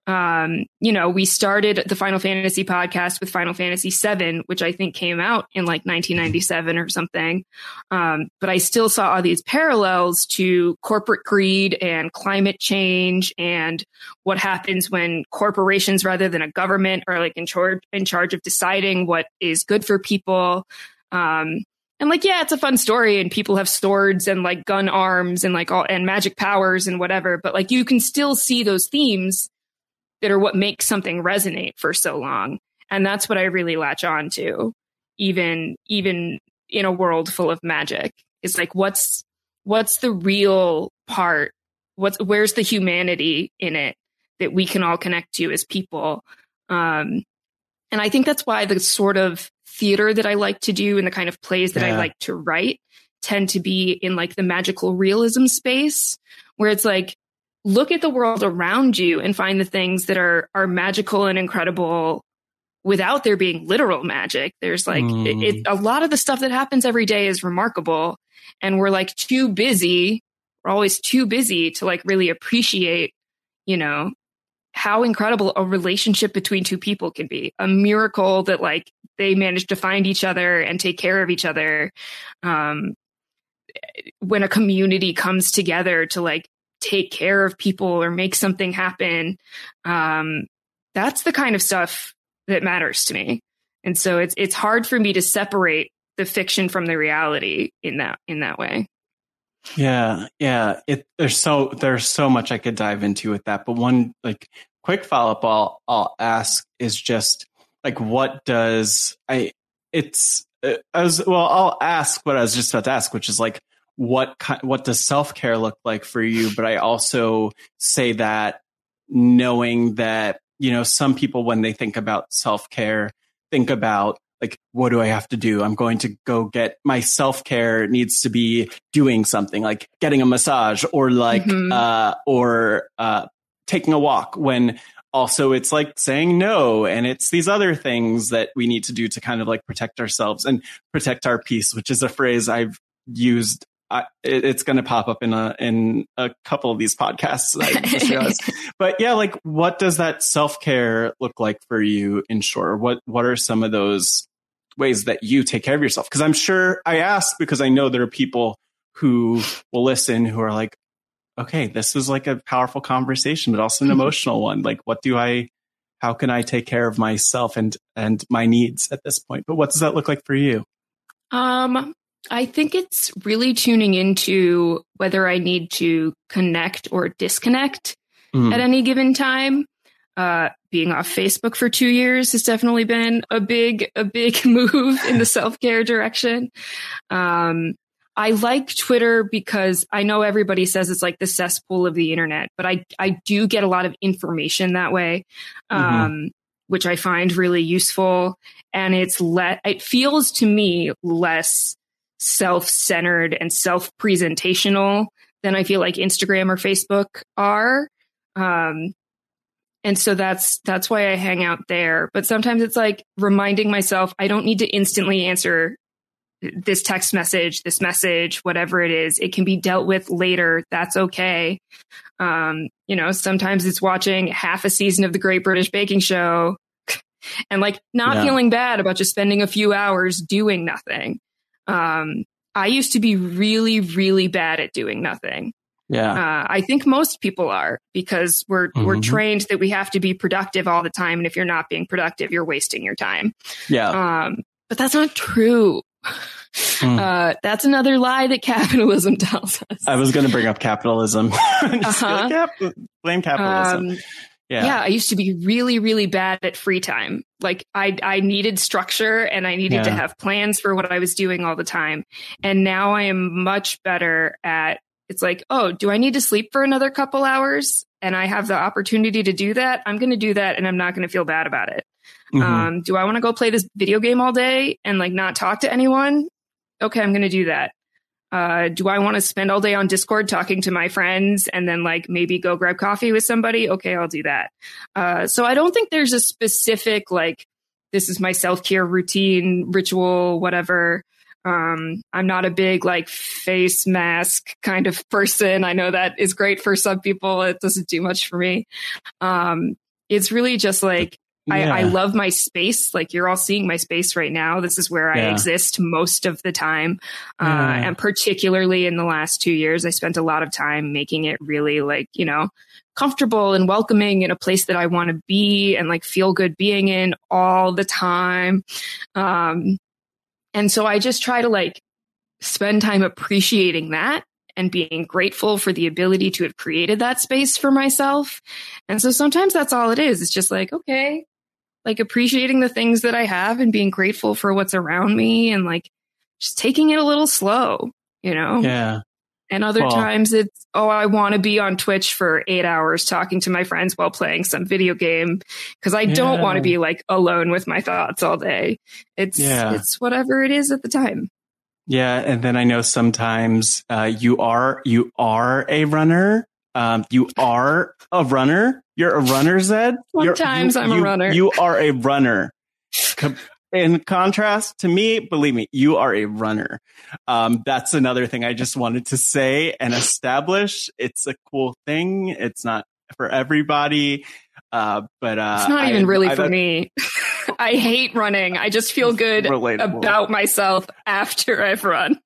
Speaker 3: Um, you know, we started the Final Fantasy podcast with Final Fantasy VII, which I think came out in like 1997 or something. Um, but I still saw all these parallels to corporate greed and climate change and what happens when corporations rather than a government are like in charge in charge of deciding what is good for people. Um, and like, yeah, it's a fun story and people have swords and like gun arms and like all and magic powers and whatever. But like you can still see those themes that are what makes something resonate for so long. And that's what I really latch on to, even even in a world full of magic. It's like what's what's the real part? What's where's the humanity in it that we can all connect to as people? Um, and I think that's why the sort of theater that I like to do and the kind of plays that yeah. I like to write tend to be in like the magical realism space where it's like look at the world around you and find the things that are are magical and incredible without there being literal magic. There's like mm. it, it, a lot of the stuff that happens every day is remarkable. And we're like too busy we're always too busy to like really appreciate you know how incredible a relationship between two people can be. A miracle that like they manage to find each other and take care of each other. Um, when a community comes together to like take care of people or make something happen. Um, that's the kind of stuff that matters to me. And so it's it's hard for me to separate the fiction from the reality in that in that way.
Speaker 2: Yeah, yeah. It there's so there's so much I could dive into with that, but one like quick follow up I'll I'll ask is just like what does I it's uh, as well I'll ask what I was just about to ask, which is like what what does self care look like for you? But I also say that knowing that you know some people when they think about self care think about like what do i have to do i'm going to go get my self-care needs to be doing something like getting a massage or like mm-hmm. uh or uh taking a walk when also it's like saying no and it's these other things that we need to do to kind of like protect ourselves and protect our peace which is a phrase i've used I, it, it's going to pop up in a in a couple of these podcasts. but yeah, like what does that self care look like for you in short? What what are some of those ways that you take care of yourself? Because I'm sure I ask because I know there are people who will listen who are like, okay, this was like a powerful conversation, but also an mm-hmm. emotional one. Like, what do I, how can I take care of myself and, and my needs at this point? But what does that look like for you?
Speaker 3: Um, I think it's really tuning into whether I need to connect or disconnect mm. at any given time. Uh, being off Facebook for two years has definitely been a big, a big move in the self care direction. Um, I like Twitter because I know everybody says it's like the cesspool of the internet, but I, I do get a lot of information that way, mm-hmm. um, mm-hmm. which I find really useful. And it's let, it feels to me less self centered and self presentational than I feel like Instagram or Facebook are. Um, and so that's that's why I hang out there. But sometimes it's like reminding myself I don't need to instantly answer this text message, this message, whatever it is. It can be dealt with later. That's okay. Um, you know, sometimes it's watching half a season of the Great British Baking Show and like not yeah. feeling bad about just spending a few hours doing nothing. Um, I used to be really, really bad at doing nothing.
Speaker 2: Yeah.
Speaker 3: Uh, I think most people are because we're mm-hmm. we're trained that we have to be productive all the time, and if you're not being productive, you're wasting your time.
Speaker 2: Yeah.
Speaker 3: Um, but that's not true. Mm. Uh, that's another lie that capitalism tells us.
Speaker 2: I was going to bring up capitalism. uh-huh. Cap- blame capitalism. Um, Yeah.
Speaker 3: yeah. I used to be really, really bad at free time. Like I, I needed structure and I needed to have plans for what I was doing all the time. And now I am much better at it's like, oh, do I need to sleep for another couple hours? And I have the opportunity to do that. I'm going to do that and I'm not going to feel bad about it.
Speaker 2: Mhm.
Speaker 3: Um, do I want to go play this video game all day and like not talk to anyone? Okay, I'm going to do that. Uh, do I want to spend all day on Discord talking to my friends and then like maybe go grab coffee with somebody? Okay, I'll do that. Uh, so I don't think there's a specific like this is my self care routine, ritual, whatever. Um, I'm not a big like face mask kind of person. I know that is great for some people. It doesn't do much for me. Um, it's really just like I, I love my space. Like you're all seeing my space right now. This is where I exist most of the time. Uh,
Speaker 2: Yeah.
Speaker 3: and particularly in the last two years, I spent a lot of time making it really like, you know, comfortable and welcoming in a place that I want to be and like feel good being in all the time. Um, and so I just try to like spend time appreciating that and being grateful for the ability to have created that space for myself. And so sometimes that's all it is. It's just like, okay, like appreciating the things that I have and being grateful for what's around me and like just taking it a little slow, you know?
Speaker 2: Yeah.
Speaker 3: And other
Speaker 2: Well-
Speaker 3: times it's, oh, I want to be on Twitch for eight hours talking to my friends while playing some video game because I don't want to be like alone with my thoughts all day. It's,
Speaker 2: Yeah.
Speaker 3: it's whatever it is at the time.
Speaker 2: Yeah, and then I know sometimes uh, you are you are a runner. Um, you are a runner. You're a runner, Zed.
Speaker 3: Sometimes
Speaker 2: you-
Speaker 3: I'm a runner.
Speaker 2: You are a runner. In contrast to me, believe me, you are a runner. Um, that's another thing I just wanted to say and establish. It's a cool thing. It's not for everybody, uh, but uh,
Speaker 3: It's not
Speaker 2: I-
Speaker 3: even really
Speaker 2: I-
Speaker 3: for me. I hate running. I just feel good
Speaker 2: Relatable.
Speaker 3: about myself after I've run.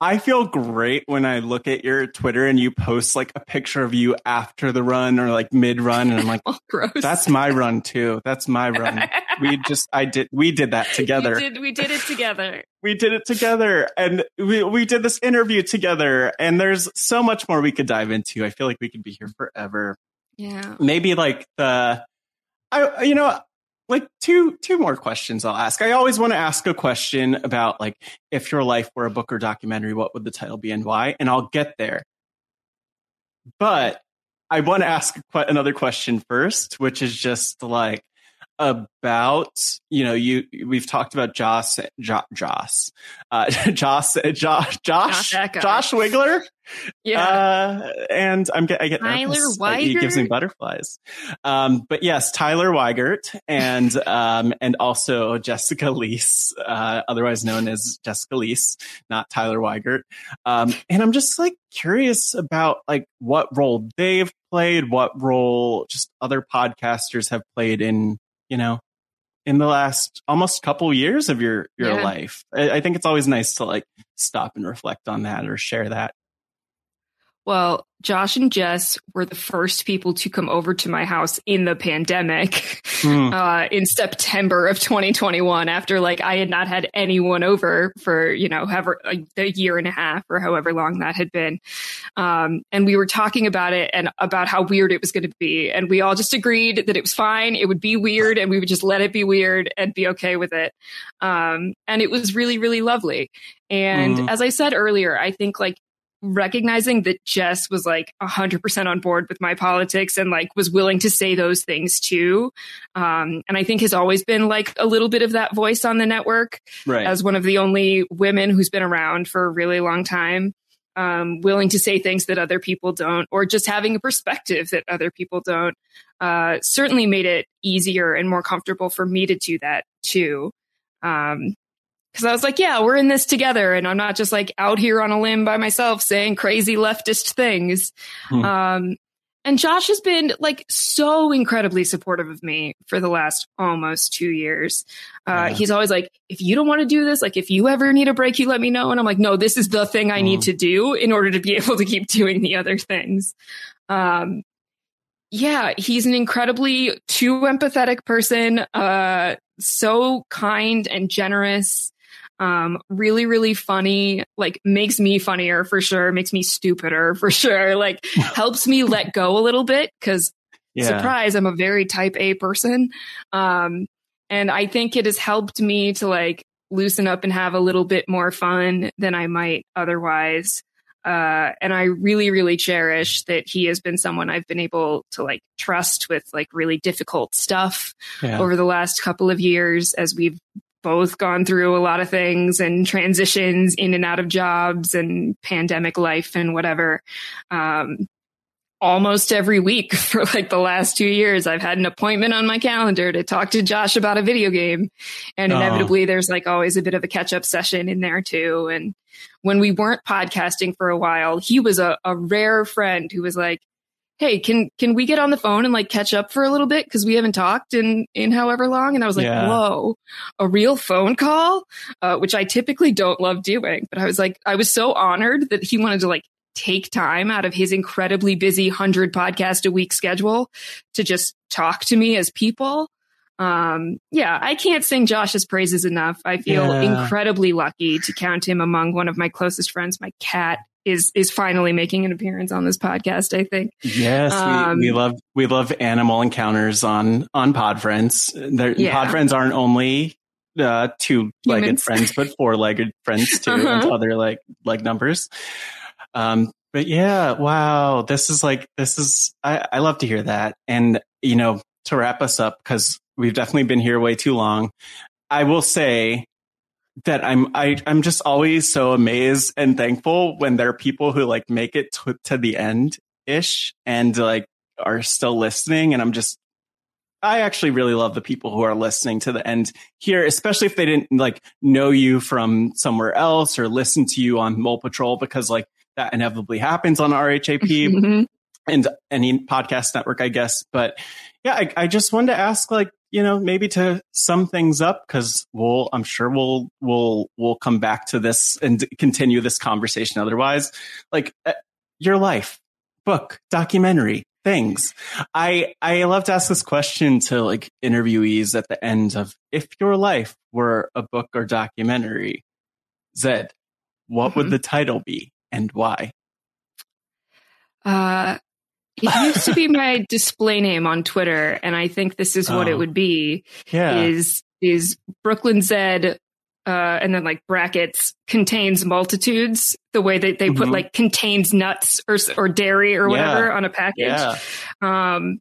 Speaker 2: I feel great when I look at your Twitter and you post like a picture of you after the run or like mid run, and I'm like, oh,
Speaker 3: Gross.
Speaker 2: that's my run too. That's my run. we just, I did, we did that together.
Speaker 3: We did, we did it together.
Speaker 2: We did it together, and we we did this interview together. And there's so much more we could dive into. I feel like we could be here forever.
Speaker 3: Yeah.
Speaker 2: Maybe like the, I you know. Like two two more questions I'll ask. I always want to ask a question about like if your life were a book or documentary, what would the title be and why? And I'll get there. But I want to ask another question first, which is just like about you know you we've talked about Joss jo- Joss uh, Joss Josh Josh. Josh Wigler
Speaker 3: Yeah.
Speaker 2: uh, and I'm get I get
Speaker 3: Tyler.
Speaker 2: Like, He gives me butterflies. Um, but yes, Tyler Weigert and um, and also Jessica Liese, uh, otherwise known as Jessica Liese, not Tyler Weigert. Um, and I'm just like curious about like what role they've played, what role just other podcasters have played in you know in the last almost couple years of your your
Speaker 3: Yeah.
Speaker 2: life. I, I think it's always nice to like stop and reflect on that or share that.
Speaker 3: Well, Josh and Jess were the first people to come over to my house in the pandemic
Speaker 2: Hmm.
Speaker 3: uh, in September of 2021 after like I had not had anyone over for, you know, however a, a year and a half or however long that had been. Um, and we were talking about it and about how weird it was going to be. And we all just agreed that it was fine. It would be weird and we would just let it be weird and be okay with it. Um, and it was really, really lovely. And
Speaker 7: Mhm.
Speaker 3: as I said earlier, I think like recognizing that Jess was like 100% on board with my politics and like was willing to say those things too. Um, and I think has always been like a little bit of that voice on the network
Speaker 2: Right.
Speaker 3: as one of the only women who's been around for a really long time. Um, willing to say things that other people don't, or just having a perspective that other people don't, uh, certainly made it easier and more comfortable for me to do that too. Um, because I was like, yeah, we're in this together, and I'm not just like out here on a limb by myself saying crazy leftist things.
Speaker 2: Hmm.
Speaker 3: Um, and Josh has been like so incredibly supportive of me for the last almost two years. Uh,
Speaker 7: Yeah.
Speaker 3: He's always like, if you don't want to do this, like if you ever need a break, you let me know. And I'm like, no, this is the thing I need to do in order to be able to keep doing the other things. Um, yeah, he's an incredibly too empathetic person, uh, so kind and generous. Um, really, really funny, like makes me funnier for sure, makes me stupider for sure, like helps me let go a little bit because
Speaker 2: Yeah.
Speaker 3: surprise, I'm a very type A person. Um, and I think it has helped me to like loosen up and have a little bit more fun than I might otherwise. Uh, and I really, really cherish that he has been someone I've been able to like trust with like really difficult stuff
Speaker 2: Yeah.
Speaker 3: over the last couple of years as we've both gone through a lot of things and transitions in and out of jobs and pandemic life and whatever. Um, almost every week for like the last two years, I've had an appointment on my calendar to talk to Josh about a video game. And
Speaker 2: Oh.
Speaker 3: inevitably, there's like always a bit of a catch up session in there too. And when we weren't podcasting for a while, he was a, a rare friend who was like, Hey, can, can we get on the phone and like catch up for a little bit? Cause we haven't talked in, in however long. And I was like,
Speaker 2: Yeah.
Speaker 3: whoa, a real phone call, uh, which I typically don't love doing. But I was like, I was so honored that he wanted to like take time out of his incredibly busy 100 podcast a week schedule to just talk to me as people. Um, yeah, I can't sing Josh's praises enough. I feel
Speaker 2: Yeah.
Speaker 3: incredibly lucky to count him among one of my closest friends. My cat is is finally making an appearance on this podcast, I think.
Speaker 2: Yes,
Speaker 3: Um,
Speaker 2: we, we love we love animal encounters on on Pod Friends.
Speaker 3: Yeah.
Speaker 2: Pod Friends aren't only uh, two legged friends, but four legged friends too, and
Speaker 3: Uh-huh.
Speaker 2: other like leg numbers. Um, but yeah, wow, this is like this is I, I love to hear that, and you know to wrap us up because we've definitely been here way too long. I will say that I'm I I'm just always so amazed and thankful when there are people who like make it to, to the end ish and like are still listening and I'm just I actually really love the people who are listening to the end here, especially if they didn't like know you from somewhere else or listen to you on Mole Patrol because like that inevitably happens on RHAP
Speaker 3: Mhm.
Speaker 2: and any podcast network, I guess. But yeah, I, I just wanted to ask, like, you know, maybe to sum things up because we'll, I'm sure we'll, we'll, we'll come back to this and continue this conversation. Otherwise, like uh, your life, book, documentary, things. I, I love to ask this question to like interviewees at the end of if your life were a book or documentary, Zed, what would
Speaker 3: Mhm.
Speaker 2: the title be and why?
Speaker 3: Uh, it used to be my display name on Twitter, and I think this is what
Speaker 2: Oh.
Speaker 3: it would be.
Speaker 2: Yeah.
Speaker 3: Is is Brööklyn Zed, uh, and then like brackets contains multitudes. The way that they put
Speaker 2: Mhm.
Speaker 3: like contains nuts or or dairy or
Speaker 2: Yeah.
Speaker 3: whatever on a package.
Speaker 2: Yeah.
Speaker 3: Um,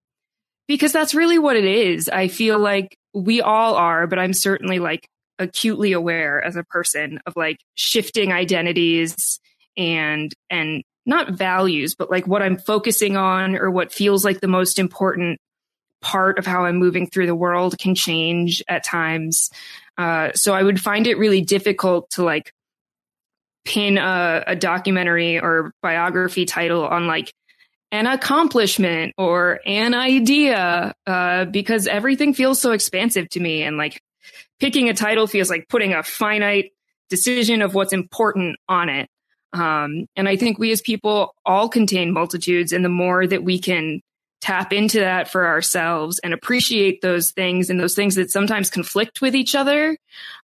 Speaker 3: because that's really what it is. I feel like we all are, but I'm certainly like acutely aware as a person of like shifting identities and and not values, but like what I'm focusing on or what feels like the most important part of how I'm moving through the world can change at times. Uh, so I would find it really difficult to like pin a, a documentary or biography title on like an accomplishment or an idea uh, because everything feels so expansive to me and like picking a title feels like putting a finite decision of what's important on it um, and i think we as people all contain multitudes and the more that we can tap into that for ourselves and appreciate those things and those things that sometimes conflict with each other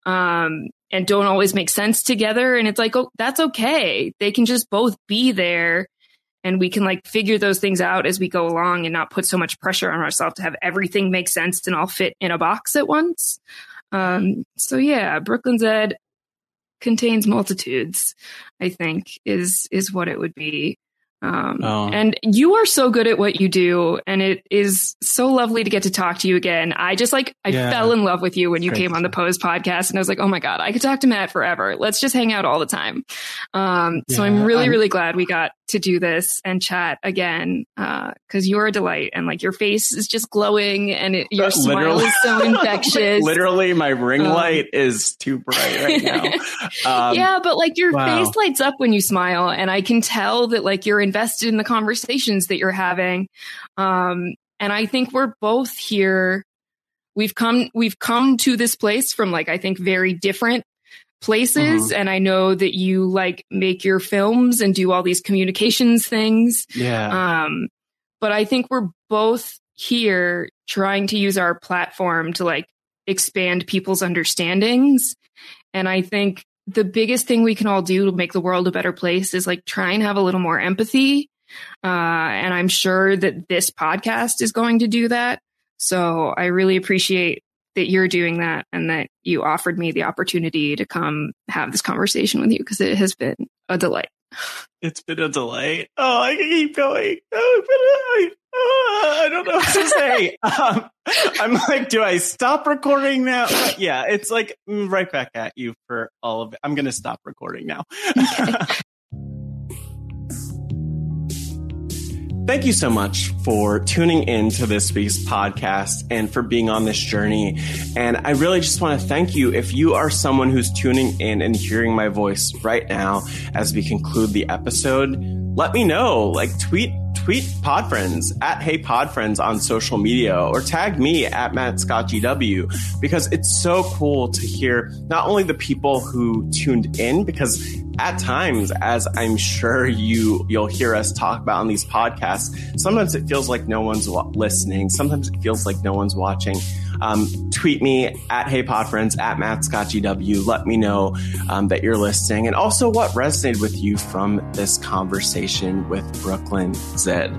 Speaker 3: um, and don't always make sense together and it's like oh that's okay they can just both be there and we can like figure those things out as we go along and not put so much pressure on ourselves to have everything make sense and all fit in a box at once. Um, so yeah, Brööklyn Zed contains multitudes, I think is, is what it would be. Um,
Speaker 2: Oh.
Speaker 3: and you are so good at what you do. And it is so lovely to get to talk to you again. I just like, I
Speaker 2: Yeah.
Speaker 3: fell in love with you when you
Speaker 2: Great
Speaker 3: came on the Pose podcast and I was like, oh my God, I could talk to Matt forever. Let's just hang out all the time. Um, so I'm really,
Speaker 2: I'm-
Speaker 3: really glad we got to do this and chat again. Uh, cause you're a delight and like your face is just glowing and it, your
Speaker 2: Uh,
Speaker 3: smile is so infectious.
Speaker 2: Literally, my ring
Speaker 3: Um,
Speaker 2: light is too bright right now. Um,
Speaker 3: yeah, but like your
Speaker 2: wow.
Speaker 3: face lights up when you smile, and I can tell that like you're invested in the conversations that you're having. Um, and I think we're both here. We've come we've come to this place from like I think very different places, and I know that you like make your films and do all these communications things.
Speaker 2: Yeah.
Speaker 3: Um, but I think we're both here trying to use our platform to like expand people's understandings. And I think the biggest thing we can all do to make the world a better place is like try and have a little more empathy Uh, and I'm sure that this podcast is going to do that. So I really appreciate that you're doing that and that you offered me the opportunity to come have this conversation with you because it has been a delight.
Speaker 2: It's been a delight. Oh, I can keep going. Oh, oh, I don't know what to say. um, I'm like, do I stop recording now? But yeah, it's like mm, right back at you for all of it. I'm going to stop recording now. Okay. Thank you so much for tuning in to this week's podcast and for being on this journey. And I really just want to thank you if you are someone who's tuning in and hearing my voice right now as we conclude the episode. Let me know, like tweet tweet Podfriends at Hey Podfriends on social media or tag me at Matt Scott GW because it's so cool to hear not only the people who tuned in because at times, as I'm sure you you'll hear us talk about on these podcasts, sometimes it feels like no one's listening. Sometimes it feels like no one's watching. Um, tweet me at Hey Podfriends at Matt. Let me know um, that you're listening and also what resonated with you from this conversation with Brööklyn Zed.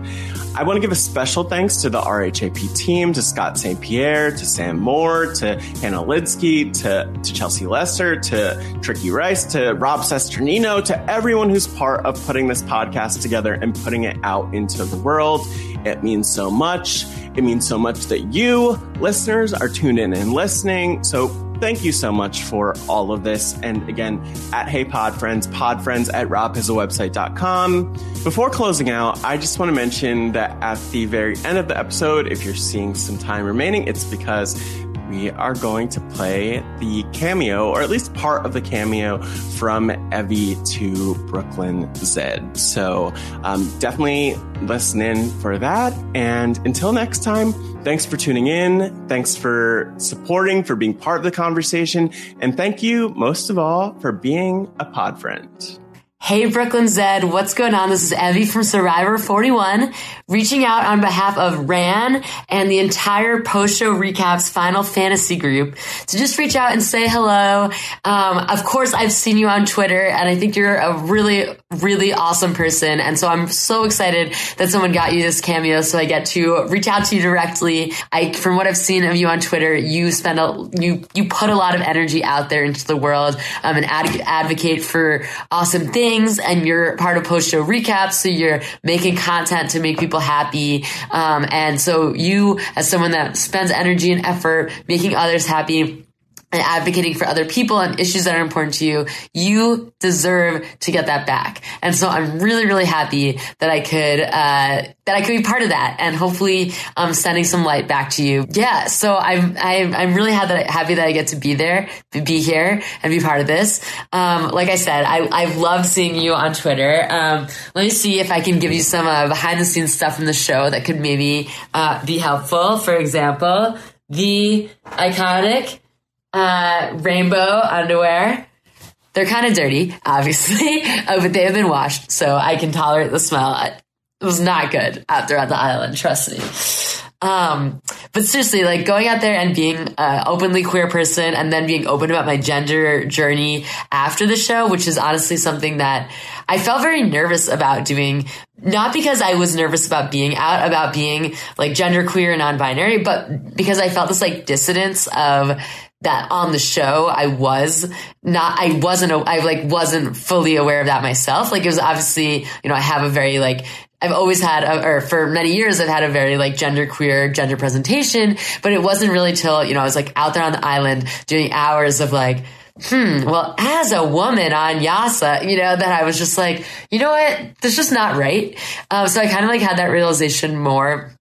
Speaker 2: I want to give a special thanks to the RHAP team, to Scott St. Pierre, to Sam Moore, to Hannah Lidsky, to, to Chelsea Lester, to Tricky Rice, to Rob Cesternino, to everyone who's part of putting this podcast together and putting it out into the world. It means so much. It means so much that you, listeners, are tuned in and listening. So thank you so much for all of this. And again, at Hey Pod Friends, podfriends at robhasawebsite.com. Before closing out, I just want to mention that at the very end of the episode, if you're seeing some time remaining, it's because we are going to play the cameo, or at least part of the cameo from Evvie to Brööklyn Zed. So um, definitely listen in for that. And until next time, thanks for tuning in. Thanks for supporting, for being part of the conversation. And thank you most of all for being a pod friend.
Speaker 7: Hey, Brööklyn Zed, what's going on? This is Evvie from Survivor 41, reaching out on behalf of Ran and the entire post show recaps Final Fantasy group to just reach out and say hello. Um, of course, I've seen you on Twitter and I think you're a really, really awesome person. And so I'm so excited that someone got you this cameo so I get to reach out to you directly. I, from what I've seen of you on Twitter, you spend a, you, you put a lot of energy out there into the world um, and ad- advocate for awesome things and you're part of post show recaps. So you're making content to make people happy. Um, and so you, as someone that spends energy and effort making others happy, and advocating for other people and issues that are important to you, you deserve to get that back. And so I'm really, really happy that I could, uh, that I could be part of that and hopefully, um, sending some light back to you. Yeah. So I'm, I'm, I'm really happy that, happy that I get to be there, be here and be part of this. Um, like I said, I, I love seeing you on Twitter. Um, let me see if I can give you some, uh, behind the scenes stuff from the show that could maybe, uh, be helpful. For example, the iconic uh, rainbow underwear. They're kind of dirty, obviously, uh, but they have been washed, so I can tolerate the smell. It was not good out there on the island, trust me. Um, but seriously, like going out there and being an openly queer person and then being open about my gender journey after the show, which is honestly something that I felt very nervous about doing. Not because I was nervous about being out, about being like gender queer and non-binary, but because I felt this like dissonance of that on the show I was not I wasn't I like wasn't fully aware of that myself like it was obviously you know I have a very like I've always had a, or for many years I've had a very like gender queer gender presentation but it wasn't really till you know I was like out there on the island doing hours of like hmm, well, as a woman on Yase, you know, that I was just like, you know what, that's just not right. Um, so I kind of like had that realization more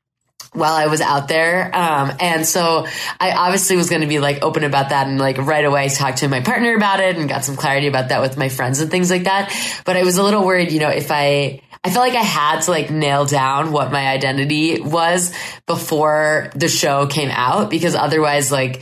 Speaker 7: while I was out there. Um, and so I obviously was going to be like open about that and like right away talk to my partner about it and got some clarity about that with my friends and things like that. But I was a little worried, you know, if I, I felt like I had to like nail down what my identity was before the show came out because otherwise like,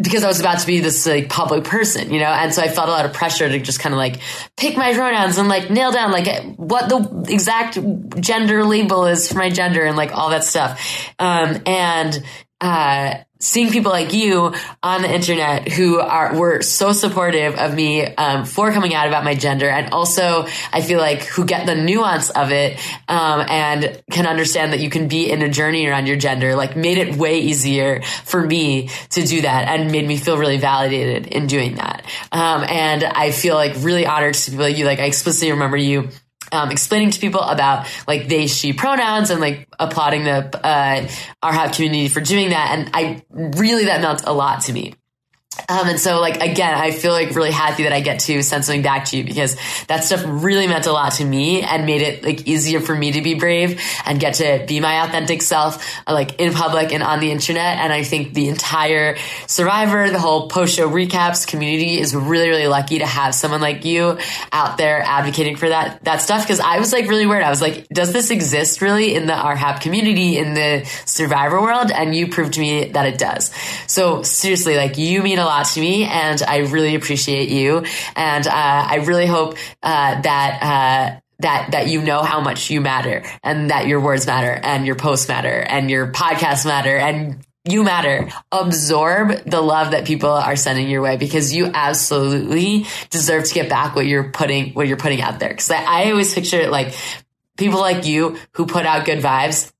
Speaker 7: because I was about to be this like public person, you know, and so I felt a lot of pressure to just kind of like pick my pronouns and like nail down like what the exact gender label is for my gender and like all that stuff. Um, and uh, seeing people like you on the internet who are were so supportive of me um, for coming out about my gender and also i feel like who get the nuance of it um, and can understand that you can be in a journey around your gender like made it way easier for me to do that and made me feel really validated in doing that. Um, and i feel like really honored to be like you. Like i explicitly remember you um, explaining to people about like they she pronouns and like applauding the uh, RHAP community for doing that. And i really that meant a lot to me um, and so, like, again, I feel like really happy that I get to send something back to you because that stuff really meant a lot to me and made it like easier for me to be brave and get to be my authentic self, uh, like in public and on the internet. And I think the entire Survivor, the whole post show recaps community is really, really lucky to have someone like you out there advocating for that, that stuff. Cause I was like really weird. I was like, does this exist really in the RHAP community in the Survivor world? And you proved to me that it does. So seriously, like you mean a lot to me and I really appreciate you. And, uh, I really hope, uh, that, uh, that that you know how much you matter and that your words matter and your posts matter and your podcasts matter and you matter. Absorb the love that people are sending your way because you absolutely deserve to get back what you're putting what you're putting out there. Because I, I always picture it like people like you who put out good vibes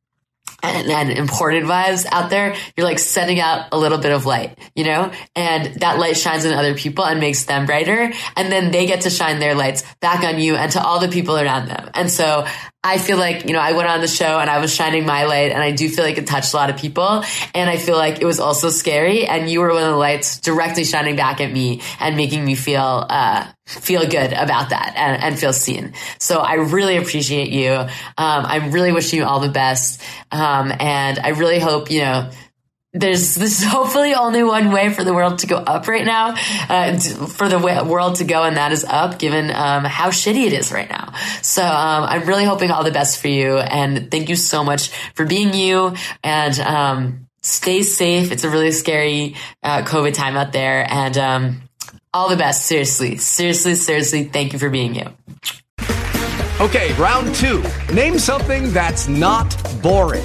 Speaker 7: and, and important vibes out there, you're like sending out a little bit of light, you know, and that light shines on other people and makes them brighter. And then they get to shine their lights back on you and to all the people around them. And so I feel like, you know, I went on the show and I was shining my light and I do feel like it touched a lot of people. And I feel like it was also scary. And you were one of the lights directly shining back at me and making me feel, uh, feel good about that and, and feel seen. So I really appreciate you. Um, I'm really wishing you all the best. Um, and I really hope, you know, there's this hopefully only one way for the world to go up right now, uh, for the world to go, and that is up, given um, how shitty it is right now. So um, I'm really hoping all the best for you, and thank you so much for being you, and um, stay safe. It's a really scary uh, COVID time out there, and um, all the best. Seriously, seriously, seriously, thank you for being you.
Speaker 8: Okay, round two. Name something that's not boring.